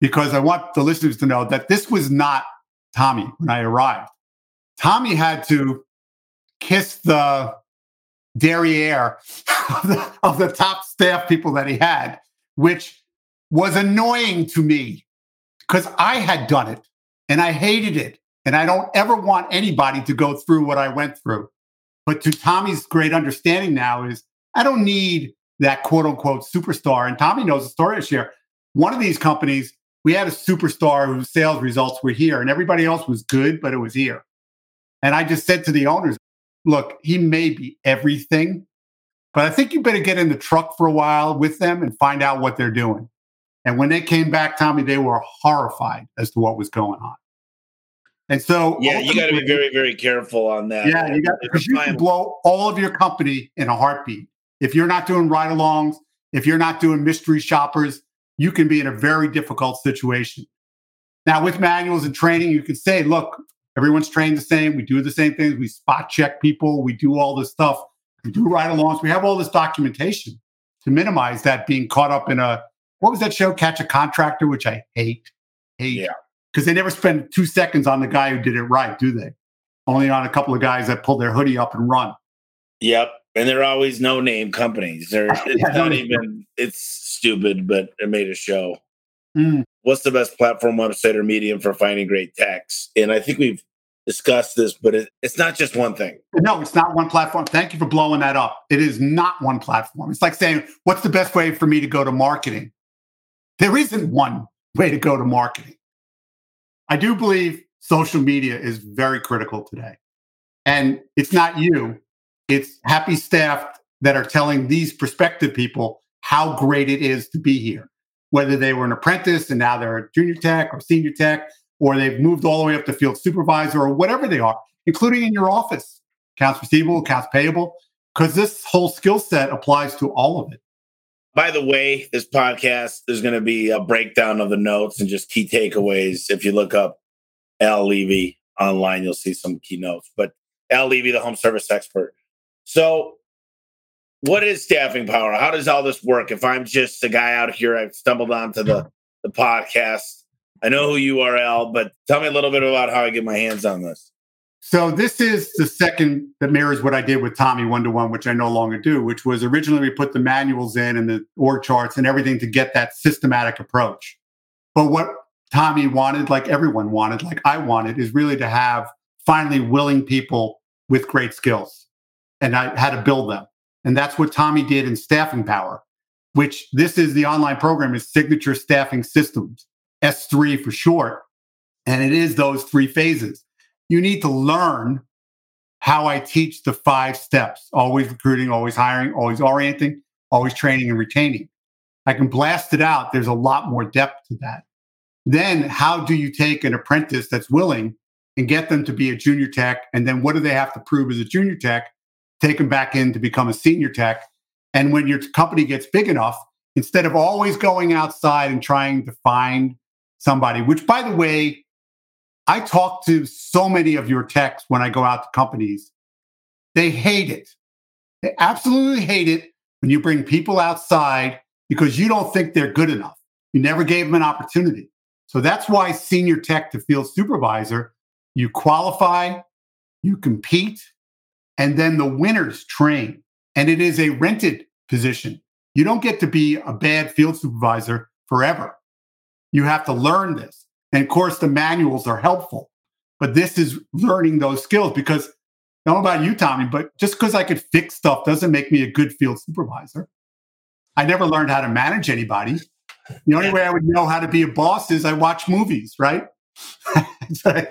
because I want the listeners to know that this was not Tommy when I arrived. Tommy had to kiss the derriere of the, of the top staff people that he had, which was annoying to me because I had done it and I hated it. And I don't ever want anybody to go through what I went through. But to Tommy's great understanding now is I don't need that quote unquote superstar. And Tommy knows the story to share. One of these companies, we had a superstar whose sales results were here, and everybody else was good, but it was here. And I just said to the owners, look, he may be everything, but I think you better get in the truck for a while with them and find out what they're doing. And when they came back, Tommy, they were horrified as to what was going on. And so, yeah, you got to be very, very careful on that. Yeah, you got because you can blow all of your company in a heartbeat. If you're not doing ride alongs, if you're not doing mystery shoppers, you can be in a very difficult situation. Now, with manuals and training, you can say, look, everyone's trained the same. We do the same things. We spot check people. We do all this stuff. We do ride alongs. We have all this documentation to minimize that being caught up in a, what was that show, Catch a Contractor, which I hate. Hate. Yeah. Because they never spend two seconds on the guy who did it right, do they? Only on a couple of guys that pull their hoodie up and run. Yep and they're always no name companies. They're it's not even it's stupid, but it made a show. Mm. What's the best platform, website, or medium for finding great techs? And I think we've discussed this, but it, it's not just one thing. No, it's not one platform. Thank you for blowing that up. It is not one platform. It's like saying, what's the best way for me to go to marketing? There isn't one way to go to marketing. I do believe social media is very critical today. And it's not you, it's happy staff that are telling these prospective people how great it is to be here, whether they were an apprentice and now they're a junior tech or senior tech, or they've moved all the way up to field supervisor or whatever they are, including in your office. accounts receivable, accounts payable, because this whole skill set applies to all of it. By the way, this podcast, there's going to be a breakdown of the notes and just key takeaways. If you look up Al Levi online, you'll see some key notes. But Al Levi, the home service expert. So, what is staffing power? How does all this work? If I'm just a guy out here, I've stumbled onto the, the podcast. I know who you are, Al, but tell me a little bit about how I get my hands on this. So this is the second that mirrors what I did with Tommy one to one, which I no longer do, which was originally we put the manuals in and the org charts and everything to get that systematic approach. But what Tommy wanted, like everyone wanted, like I wanted, is really to have finally willing people with great skills. And I had to build them. And that's what Tommy did in Staffing Power, which this is the online program is Signature Staffing Systems, S3 for short. And it is those three phases you need to learn how I teach the five steps always recruiting, always hiring, always orienting, always training and retaining. I can blast it out. There's a lot more depth to that. Then, how do you take an apprentice that's willing and get them to be a junior tech? And then, what do they have to prove as a junior tech? Take them back in to become a senior tech. And when your company gets big enough, instead of always going outside and trying to find somebody, which, by the way, I talk to so many of your techs when I go out to companies. They hate it. They absolutely hate it when you bring people outside because you don't think they're good enough. You never gave them an opportunity. So that's why senior tech to field supervisor, you qualify, you compete, and then the winners train. And it is a rented position. You don't get to be a bad field supervisor forever. You have to learn this. And of course, the manuals are helpful, but this is learning those skills because I don't know about you, Tommy, but just because I could fix stuff doesn't make me a good field supervisor. I never learned how to manage anybody. The only way I would know how to be a boss is I watch movies, right?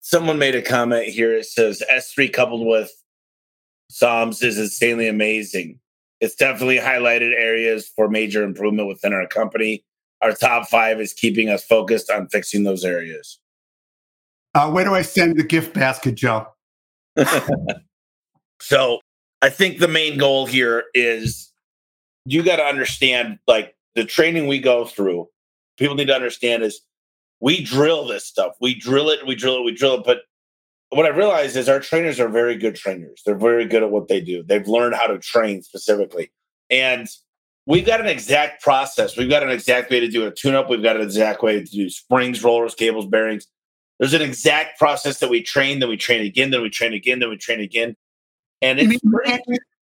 Someone made a comment here. It says S3 coupled with Psalms is insanely amazing. It's definitely highlighted areas for major improvement within our company our top five is keeping us focused on fixing those areas. Uh, where do I send the gift basket, Joe? so I think the main goal here is you got to understand like the training we go through, people need to understand is we drill this stuff. We drill it, we drill it, we drill it. But what I realized is our trainers are very good trainers. They're very good at what they do. They've learned how to train specifically. And we've got an exact process. We've got an exact way to do a tune up. We've got an exact way to do springs, rollers, cables, bearings. There's an exact process that we train, then we train again, then we train again, then we train again. And you, mean,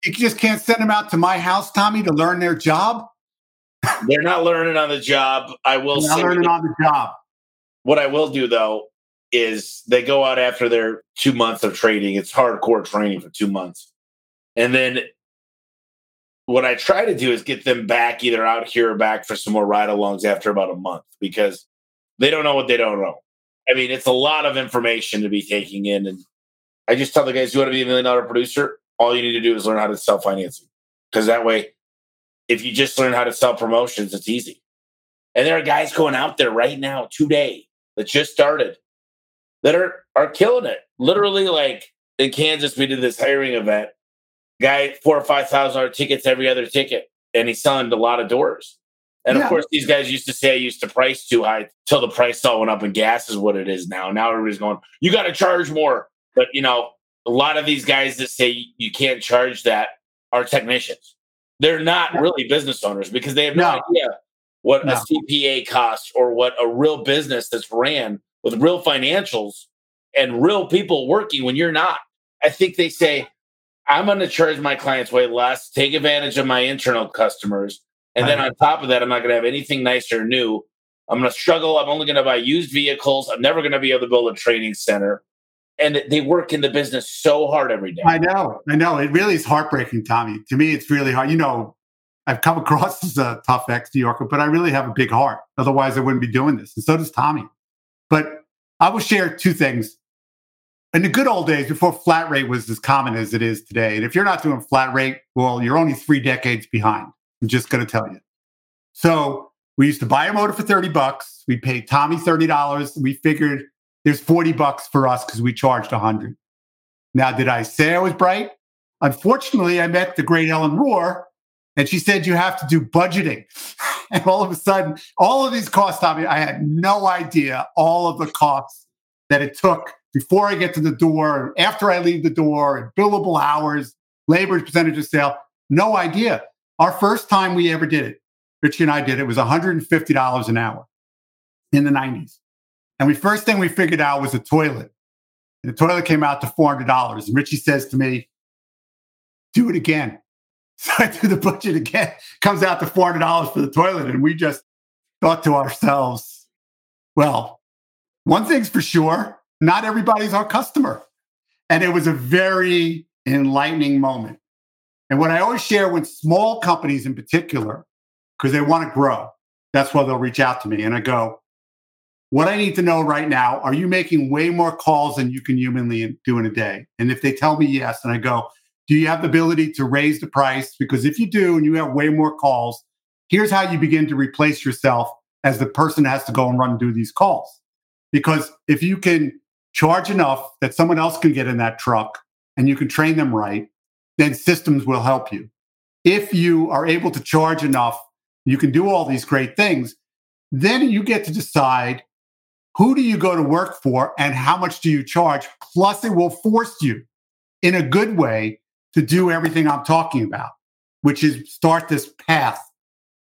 you just can't send them out to my house, Tommy, to learn their job. They're not learning on the job. I will They're not learning on the job. What I will do though is they go out after their two months of training. It's hardcore training for two months. And then what I try to do is get them back either out here or back for some more ride alongs after about a month because they don't know what they don't know. I mean, it's a lot of information to be taking in. And I just tell the guys, you want to be a million dollar producer? All you need to do is learn how to sell financing. Because that way, if you just learn how to sell promotions, it's easy. And there are guys going out there right now, today, that just started that are are killing it. Literally, like in Kansas, we did this hiring event guy four or five thousand dollar tickets every other ticket, and he's selling a lot of doors. And yeah. of course, these guys used to say I used to price too high till the price all went up, and gas is what it is now. Now everybody's going, you got to charge more. But you know, a lot of these guys that say you can't charge that are technicians. They're not yeah. really business owners because they have no, no idea what no. a CPA costs or what a real business that's ran with real financials and real people working when you're not. I think they say, I'm going to charge my clients way less, take advantage of my internal customers. And then on top of that, I'm not going to have anything nice or new. I'm going to struggle. I'm only going to buy used vehicles. I'm never going to be able to build a training center. And they work in the business so hard every day. I know. I know. It really is heartbreaking, Tommy. To me, it's really hard. You know, I've come across as a tough ex New Yorker, but I really have a big heart. Otherwise, I wouldn't be doing this. And so does Tommy. But I will share two things in the good old days before flat rate was as common as it is today. And if you're not doing flat rate, well, you're only three decades behind. I'm just going to tell you. So we used to buy a motor for 30 bucks. We paid Tommy $30. We figured there's 40 bucks for us because we charged 100. Now, did I say I was bright? Unfortunately, I met the great Ellen Rohr, and she said you have to do budgeting. and all of a sudden, all of these costs, mean, I had no idea all of the costs that it took before I get to the door, after I leave the door, and billable hours, labor percentage of sale. No idea. Our first time we ever did it, Richie and I did it, was $150 an hour in the 90s. And we first thing we figured out was a toilet. And the toilet came out to $400. And Richie says to me, do it again. So I do the budget again. Comes out to $400 for the toilet. And we just thought to ourselves, well, one thing's for sure, not everybody's our customer. And it was a very enlightening moment. And what I always share with small companies in particular, because they want to grow, that's why they'll reach out to me. And I go, what I need to know right now, are you making way more calls than you can humanly do in a day? And if they tell me yes, and I go, do you have the ability to raise the price? Because if you do and you have way more calls, here's how you begin to replace yourself as the person that has to go and run and do these calls. Because if you can charge enough that someone else can get in that truck and you can train them right, then systems will help you. If you are able to charge enough, you can do all these great things, then you get to decide who do you go to work for and how much do you charge? Plus, it will force you in a good way to do everything I'm talking about, which is start this path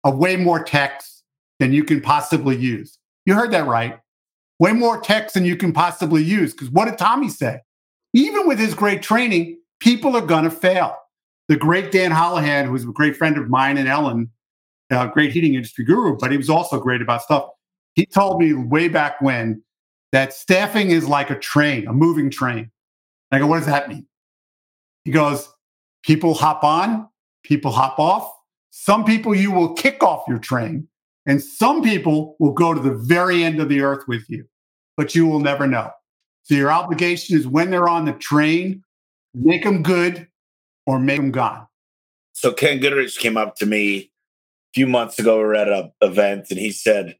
of way more techs than you can possibly use. You heard that right. Way more techs than you can possibly use. Because what did Tommy say? Even with his great training, people are going to fail. The great Dan Holohan, who was a great friend of mine and Ellen, a great heating industry guru, but he was also great about stuff. He told me way back when that staffing is like a train, a moving train. I go, what does that mean? He goes, people hop on, people hop off. Some people you will kick off your train, and some people will go to the very end of the earth with you, but you will never know. So your obligation is when they're on the train, make them good or make them gone. So Ken Goodrich came up to me a few months ago. We were at an event, and he said,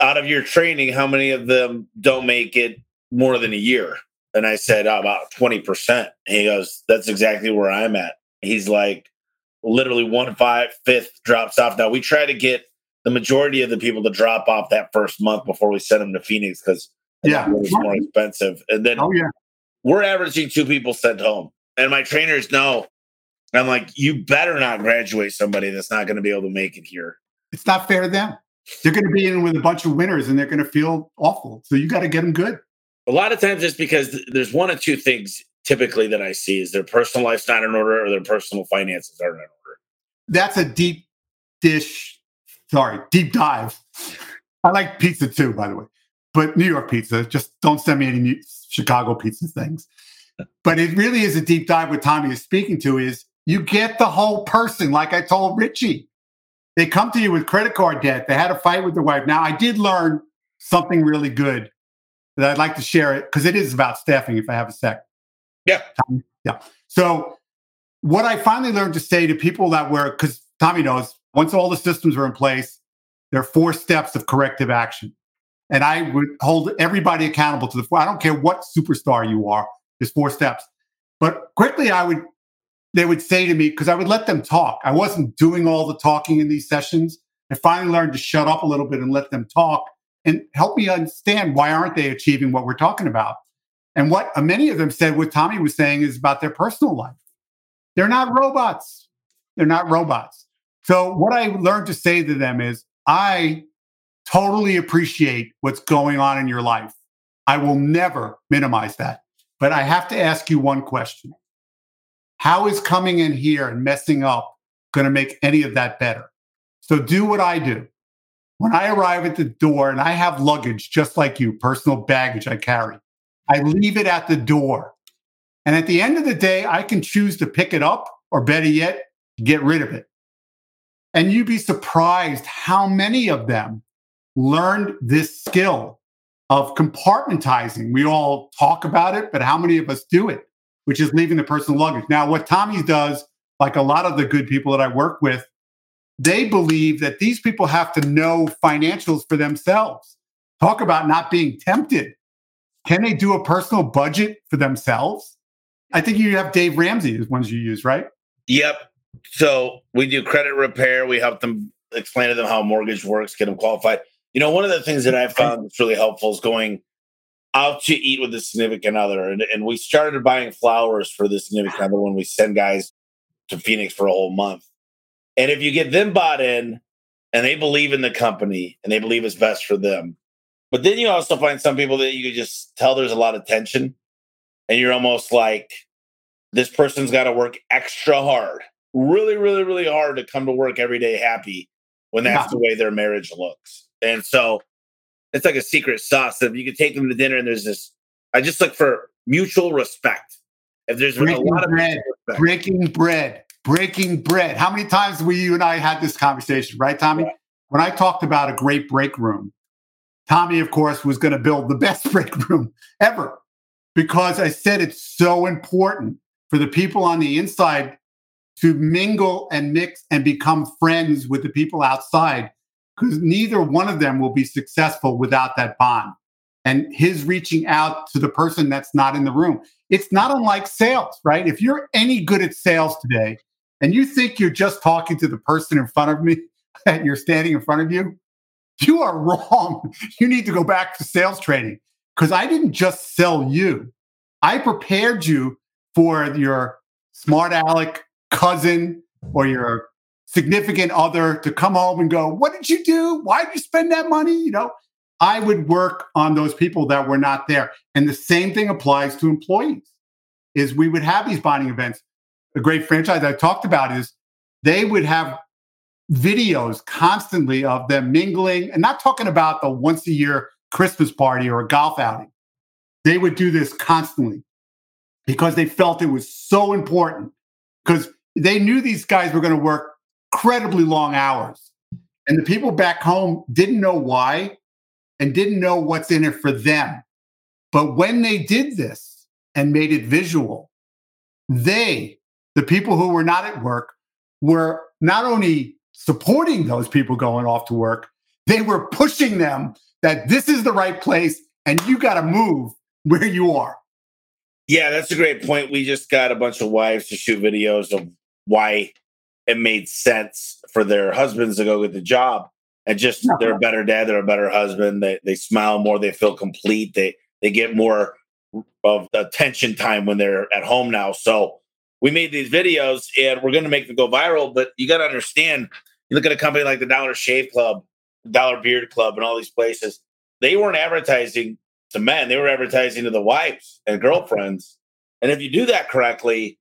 "Out of your training, how many of them don't make it more than a year?" And I said, oh, about 20%. And he goes, that's exactly where I'm at. He's like, literally one five fifth drops off. Now we try to get the majority of the people to drop off that first month before we send them to Phoenix because yeah, it's more expensive. And then oh, yeah. we're averaging two people sent home. And my trainers know. I'm like, you better not graduate somebody that's not going to be able to make it here. It's not fair to them. They're going to be in with a bunch of winners and they're going to feel awful. So you got to get them good a lot of times it's because there's one or two things typically that I see is their personal life's not in order or their personal finances aren't in order. That's a deep dish, sorry, deep dive. I like pizza too, by the way, but New York pizza. Just don't send me any New- Chicago pizza things. But it really is a deep dive. What Tommy is speaking to is you get the whole person. Like I told Richie, they come to you with credit card debt. They had a fight with their wife. Now I did learn something really good that I'd like to share it because it is about staffing. If I have a sec. Yeah. Yeah. So what I finally learned to say to people that were because Tommy knows once all the systems are in place, there are four steps of corrective action. And I would hold everybody accountable to the four. I don't care what superstar you are, there's four steps. But quickly I would they would say to me, because I would let them talk. I wasn't doing all the talking in these sessions. I finally learned to shut up a little bit and let them talk and help me understand why aren't they achieving what we're talking about? And what uh, many of them said what tommy was saying is about their personal life. They're not robots. They're not robots. So what i learned to say to them is i totally appreciate what's going on in your life. I will never minimize that. But i have to ask you one question. How is coming in here and messing up going to make any of that better? So do what i do when I arrive at the door and I have luggage just like you, personal baggage I carry, I leave it at the door. And at the end of the day, I can choose to pick it up or better yet, get rid of it. And you'd be surprised how many of them learned this skill of compartmentizing. We all talk about it, but how many of us do it, which is leaving the personal luggage? Now, what Tommy does, like a lot of the good people that I work with, they believe that these people have to know financials for themselves. Talk about not being tempted. Can they do a personal budget for themselves? I think you have Dave Ramsey is ones you use, right? Yep. So we do credit repair. We help them explain to them how mortgage works, get them qualified. You know, one of the things that I found that's really helpful is going out to eat with a significant other. And, and we started buying flowers for the significant other when we send guys to Phoenix for a whole month. And if you get them bought in and they believe in the company and they believe it's best for them, but then you also find some people that you could just tell there's a lot of tension and you're almost like, this person's got to work extra hard, really, really, really hard to come to work every day happy when that's the way their marriage looks. And so it's like a secret sauce. If you could take them to dinner and there's this, I just look for mutual respect. If there's breaking a lot of bread, breaking bread, breaking bread. How many times we you and I had this conversation, right, Tommy? Yeah. When I talked about a great break room, Tommy, of course, was going to build the best break room ever because I said it's so important for the people on the inside to mingle and mix and become friends with the people outside because neither one of them will be successful without that bond and his reaching out to the person that's not in the room. It's not unlike sales, right? If you're any good at sales today and you think you're just talking to the person in front of me, and you're standing in front of you, you are wrong. You need to go back to sales training because I didn't just sell you. I prepared you for your smart aleck cousin or your significant other to come home and go, What did you do? Why did you spend that money? You know, I would work on those people that were not there. And the same thing applies to employees, is we would have these bonding events. A great franchise I talked about is they would have videos constantly of them mingling and not talking about the once a year Christmas party or a golf outing. They would do this constantly because they felt it was so important because they knew these guys were going to work incredibly long hours. And the people back home didn't know why and didn't know what's in it for them. But when they did this and made it visual, they, the people who were not at work, were not only supporting those people going off to work, they were pushing them that this is the right place and you got to move where you are. Yeah, that's a great point. We just got a bunch of wives to shoot videos of why it made sense for their husbands to go get the job and just no. they're a better dad, they're a better husband. They they smile more, they feel complete, they they get more of attention time when they're at home now. So we made these videos and we're going to make them go viral. But you got to understand, you look at a company like the Dollar Shave Club, Dollar Beard Club, and all these places. They weren't advertising to men; they were advertising to the wives and girlfriends. And if you do that correctly,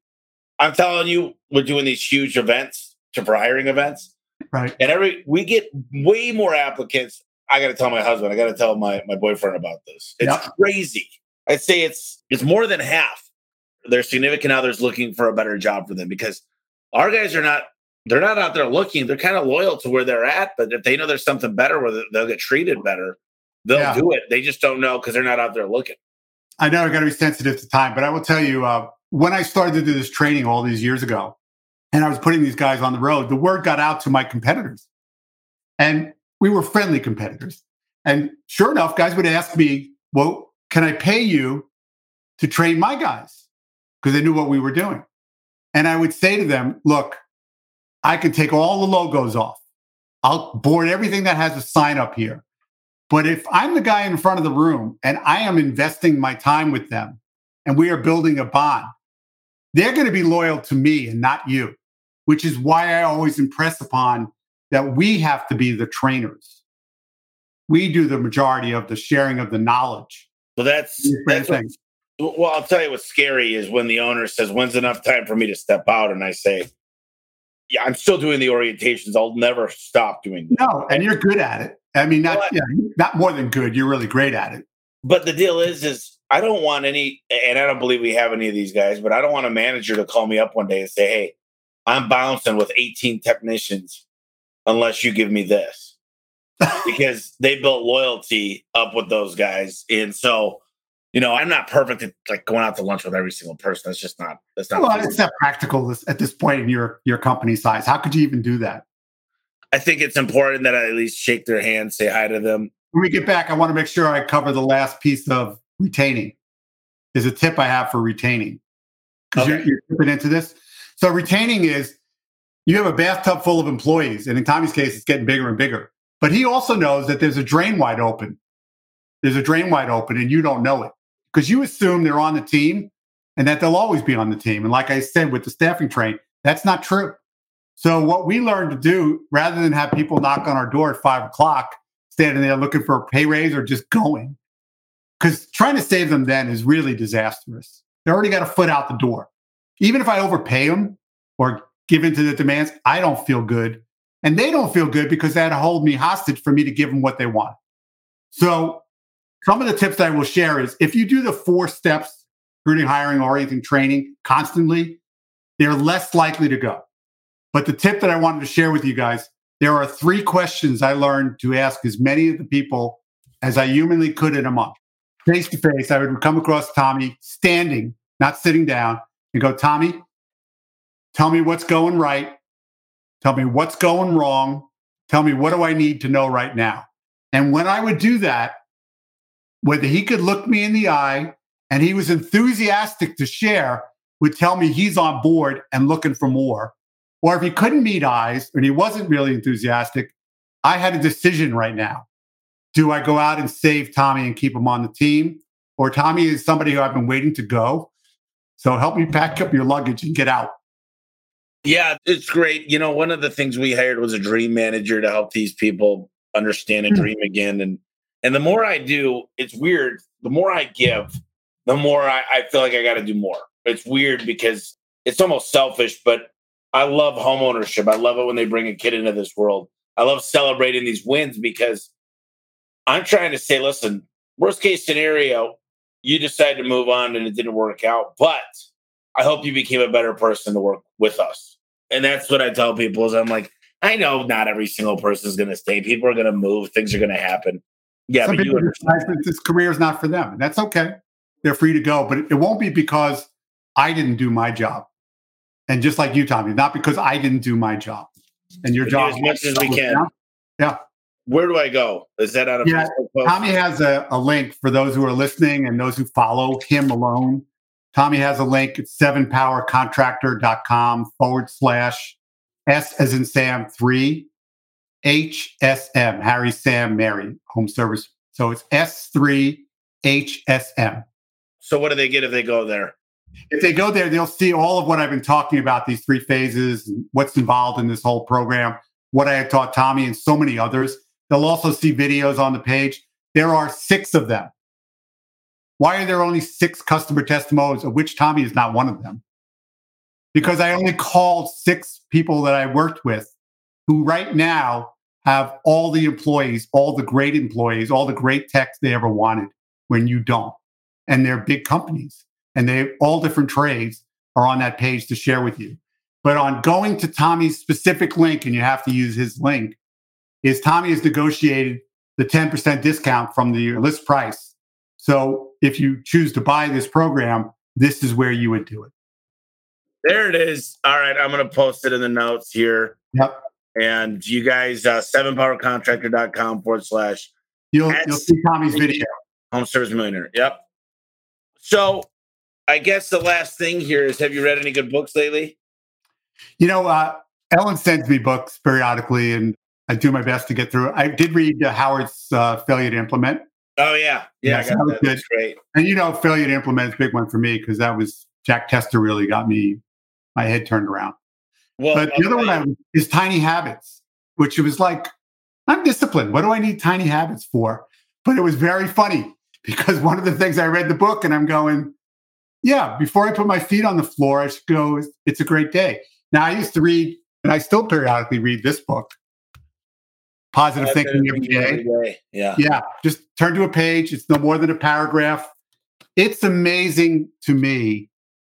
I'm telling you, we're doing these huge events to for hiring events. Right. And every we get way more applicants. I got to tell my husband. I got to tell my my boyfriend about this. It's crazy. I'd say it's it's more than half their significant others looking for a better job for them because our guys are not they're not out there looking. They're kind of loyal to where they're at, but if they know there's something better where they'll get treated better, they'll yeah. do it. They just don't know because they're not out there looking. I know i've got to be sensitive to time, but I will tell you, uh, when I started to do this training all these years ago, and I was putting these guys on the road, the word got out to my competitors. And we were friendly competitors. And sure enough, guys would ask me, Well, can I pay you to train my guys? Because they knew what we were doing. And I would say to them, Look, I can take all the logos off. I'll board everything that has a sign up here. But if I'm the guy in front of the room and I am investing my time with them and we are building a bond, they're going to be loyal to me and not you, which is why I always impress upon that we have to be the trainers. We do the majority of the sharing of the knowledge. Well, that's, that's what, well, I'll tell you what's scary is when the owner says, When's enough time for me to step out? And I say, Yeah, I'm still doing the orientations. I'll never stop doing. No, and you're good at it. I mean, not, yeah, not more than good. You're really great at it. But the deal is, is I don't want any, and I don't believe we have any of these guys, but I don't want a manager to call me up one day and say, Hey, I'm bouncing with 18 technicians unless you give me this. because they built loyalty up with those guys. And so, you know, I'm not perfect at like going out to lunch with every single person. That's just not, that's not, well, it's not practical at this point in your, your company size. How could you even do that? I think it's important that I at least shake their hand, say hi to them. When we get back, I want to make sure I cover the last piece of retaining is a tip I have for retaining. because okay. you're, you're into this. So retaining is you have a bathtub full of employees, and in Tommy's case, it's getting bigger and bigger. But he also knows that there's a drain wide open. There's a drain wide open, and you don't know it because you assume they're on the team and that they'll always be on the team. And like I said with the staffing train, that's not true. So what we learned to do, rather than have people knock on our door at five o'clock, standing there looking for a pay raise or just going, because trying to save them then is really disastrous. They already got a foot out the door. Even if I overpay them or give into the demands, I don't feel good. And they don't feel good because that hold me hostage for me to give them what they want. So some of the tips I will share is if you do the four steps, recruiting, hiring, orienting, training constantly, they're less likely to go. But the tip that I wanted to share with you guys, there are three questions I learned to ask as many of the people as I humanly could in a month. Face to face, I would come across Tommy standing, not sitting down, and go, Tommy, tell me what's going right. Tell me what's going wrong. Tell me what do I need to know right now. And when I would do that, whether he could look me in the eye and he was enthusiastic to share, would tell me he's on board and looking for more. Or if he couldn't meet eyes and he wasn't really enthusiastic, I had a decision right now. Do I go out and save Tommy and keep him on the team? Or Tommy is somebody who I've been waiting to go. So help me pack up your luggage and get out. Yeah, it's great. You know, one of the things we hired was a dream manager to help these people understand and hmm. dream again. And and the more I do, it's weird. The more I give, the more I, I feel like I got to do more. It's weird because it's almost selfish, but I love home ownership. I love it when they bring a kid into this world. I love celebrating these wins because I'm trying to say, listen, worst case scenario, you decide to move on and it didn't work out, but I hope you became a better person to work with us. And that's what I tell people is I'm like, I know not every single person is going to stay. People are going to move. Things are going to happen. Yeah, Some people decide that this career is not for them. And that's okay. They're free to go, but it won't be because I didn't do my job. And just like you, Tommy, not because I didn't do my job. And your job as much as we can. Down. Yeah. Where do I go? Is that on a yeah, Tommy has a, a link for those who are listening and those who follow him alone. Tommy has a link at sevenpowercontractor.com forward slash S as in Sam three HSM, Harry, Sam, Mary, home service. So it's S3HSM. So what do they get if they go there? If they go there, they'll see all of what I've been talking about, these three phases, and what's involved in this whole program, what I had taught Tommy and so many others. They'll also see videos on the page. There are six of them. Why are there only six customer testimonials, of which Tommy is not one of them? Because I only called six people that I worked with who right now have all the employees, all the great employees, all the great techs they ever wanted when you don't. And they're big companies and they all different trades are on that page to share with you. But on going to Tommy's specific link, and you have to use his link, is Tommy has negotiated the 10% discount from the list price. So if you choose to buy this program, this is where you would do it. There it is. All right. I'm going to post it in the notes here. Yep. And you guys, uh, sevenpowercontractor.com forward slash. You'll, you'll see Tommy's video. Home Service Millionaire. Yep. So I guess the last thing here is have you read any good books lately? You know, uh, Ellen sends me books periodically, and I do my best to get through. I did read uh, Howard's uh, Failure to Implement. Oh, yeah. Yeah, yes, I got that. that. That's great. And, you know, Failure to Implement is a big one for me because that was Jack Tester really got me, my head turned around. Well, but the other one I, is Tiny Habits, which it was like, I'm disciplined. What do I need tiny habits for? But it was very funny because one of the things I read the book and I'm going, yeah, before I put my feet on the floor, I should go, it's a great day. Now, I used to read, and I still periodically read this book, Positive Thinking every day. every day. Yeah. Yeah. Just turn to a page. It's no more than a paragraph. It's amazing to me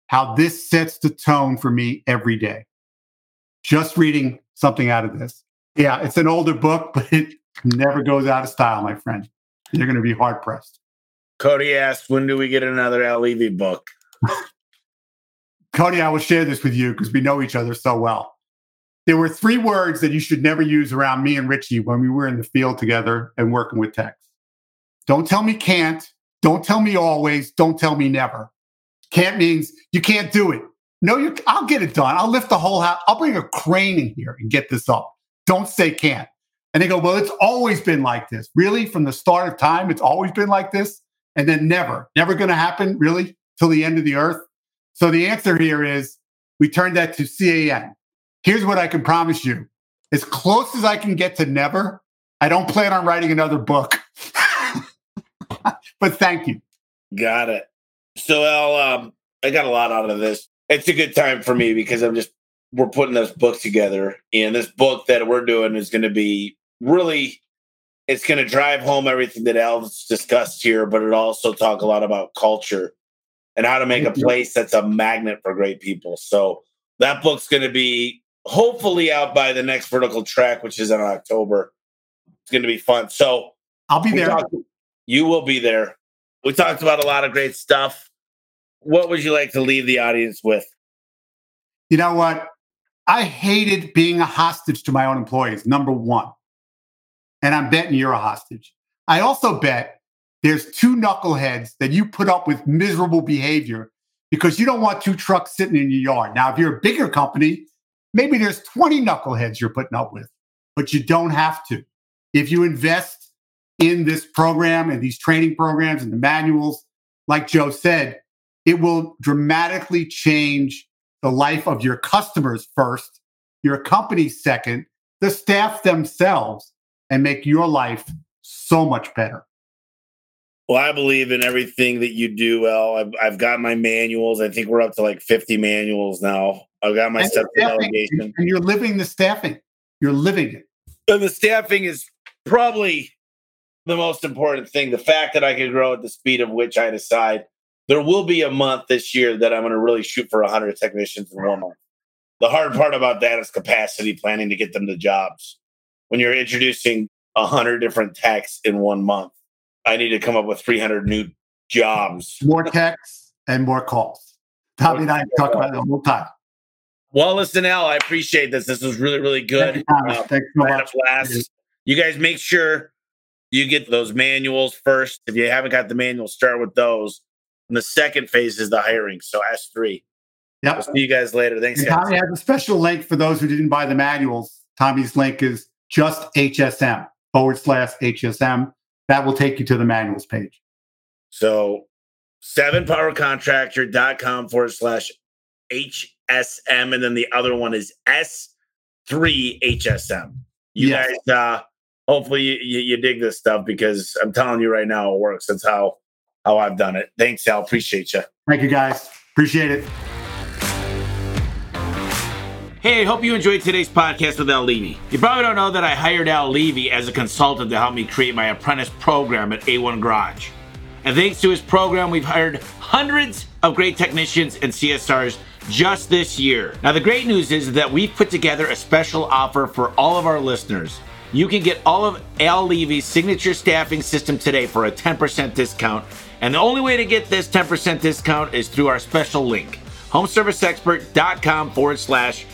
how this sets the tone for me every day. Just reading something out of this. Yeah, it's an older book, but it never goes out of style, my friend. You're going to be hard pressed. Cody asked, when do we get another Al Levi book? Cody, I will share this with you because we know each other so well. There were three words that you should never use around me and Richie when we were in the field together and working with techs. Don't tell me can't. Don't tell me always. Don't tell me never. Can't means you can't do it. No, you. I'll get it done. I'll lift the whole house. I'll bring a crane in here and get this up. Don't say can't. And they go, well, it's always been like this. Really, from the start of time, it's always been like this, and then never, never going to happen. Really, till the end of the earth. So the answer here is we turn that to CAN. Here's what I can promise you: as close as I can get to never. I don't plan on writing another book. but thank you. Got it. So, Al, um, I got a lot out of this. It's a good time for me because I'm just we're putting this book together, and this book that we're doing is going to be really it's going to drive home everything that Al's discussed here, but it also talk a lot about culture and how to make a place that's a magnet for great people. So that book's going to be hopefully out by the next vertical track, which is in October. It's going to be fun. So I'll be there. Talked, you will be there. We talked about a lot of great stuff. What would you like to leave the audience with? You know what? I hated being a hostage to my own employees, number one. And I'm betting you're a hostage. I also bet there's two knuckleheads that you put up with miserable behavior because you don't want two trucks sitting in your yard. Now, if you're a bigger company, maybe there's 20 knuckleheads you're putting up with, but you don't have to. If you invest in this program and these training programs and the manuals, like Joe said, it will dramatically change the life of your customers first, your company second, the staff themselves, and make your life so much better. Well, I believe in everything that you do. Well, I've, I've got my manuals. I think we're up to like 50 manuals now. I've got my step delegation. And you're living the staffing. You're living it. And the staffing is probably the most important thing. The fact that I can grow at the speed of which I decide. There will be a month this year that I'm going to really shoot for 100 technicians in one month. The hard part about that is capacity planning to get them to jobs. When you're introducing 100 different techs in one month, I need to come up with 300 new jobs. More texts and more calls. Tommy and I talk about it the whole time. Well, listen, Al, I appreciate this. This was really, really good. Thank you, uh, Thanks so much. Last. You guys make sure you get those manuals first. If you haven't got the manuals, start with those. And the second phase is the hiring. So S3. Yep. We'll see you guys later. Thanks. Guys. Tommy has a special link for those who didn't buy the manuals. Tommy's link is just HSM forward slash HSM. That will take you to the manuals page. So sevenpowercontractor.com forward slash HSM. And then the other one is S3HSM. You yes. guys, uh, hopefully you, you, you dig this stuff because I'm telling you right now, it works. That's how how I've done it. Thanks, Al. Appreciate you. Thank you, guys. Appreciate it. Hey, I hope you enjoyed today's podcast with Al Levi. You probably don't know that I hired Al Levi as a consultant to help me create my apprentice program at A1 Garage. And thanks to his program, we've hired hundreds of great technicians and CSRs just this year. Now, the great news is that we've put together a special offer for all of our listeners you can get all of Al Levi's signature staffing system today for a 10% discount. And the only way to get this 10% discount is through our special link, homeserviceexpert.com forward slash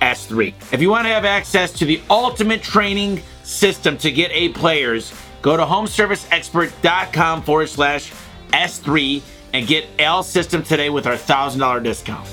S3. If you want to have access to the ultimate training system to get A players, go to homeserviceexpert.com forward slash S3 and get L system today with our $1,000 discount.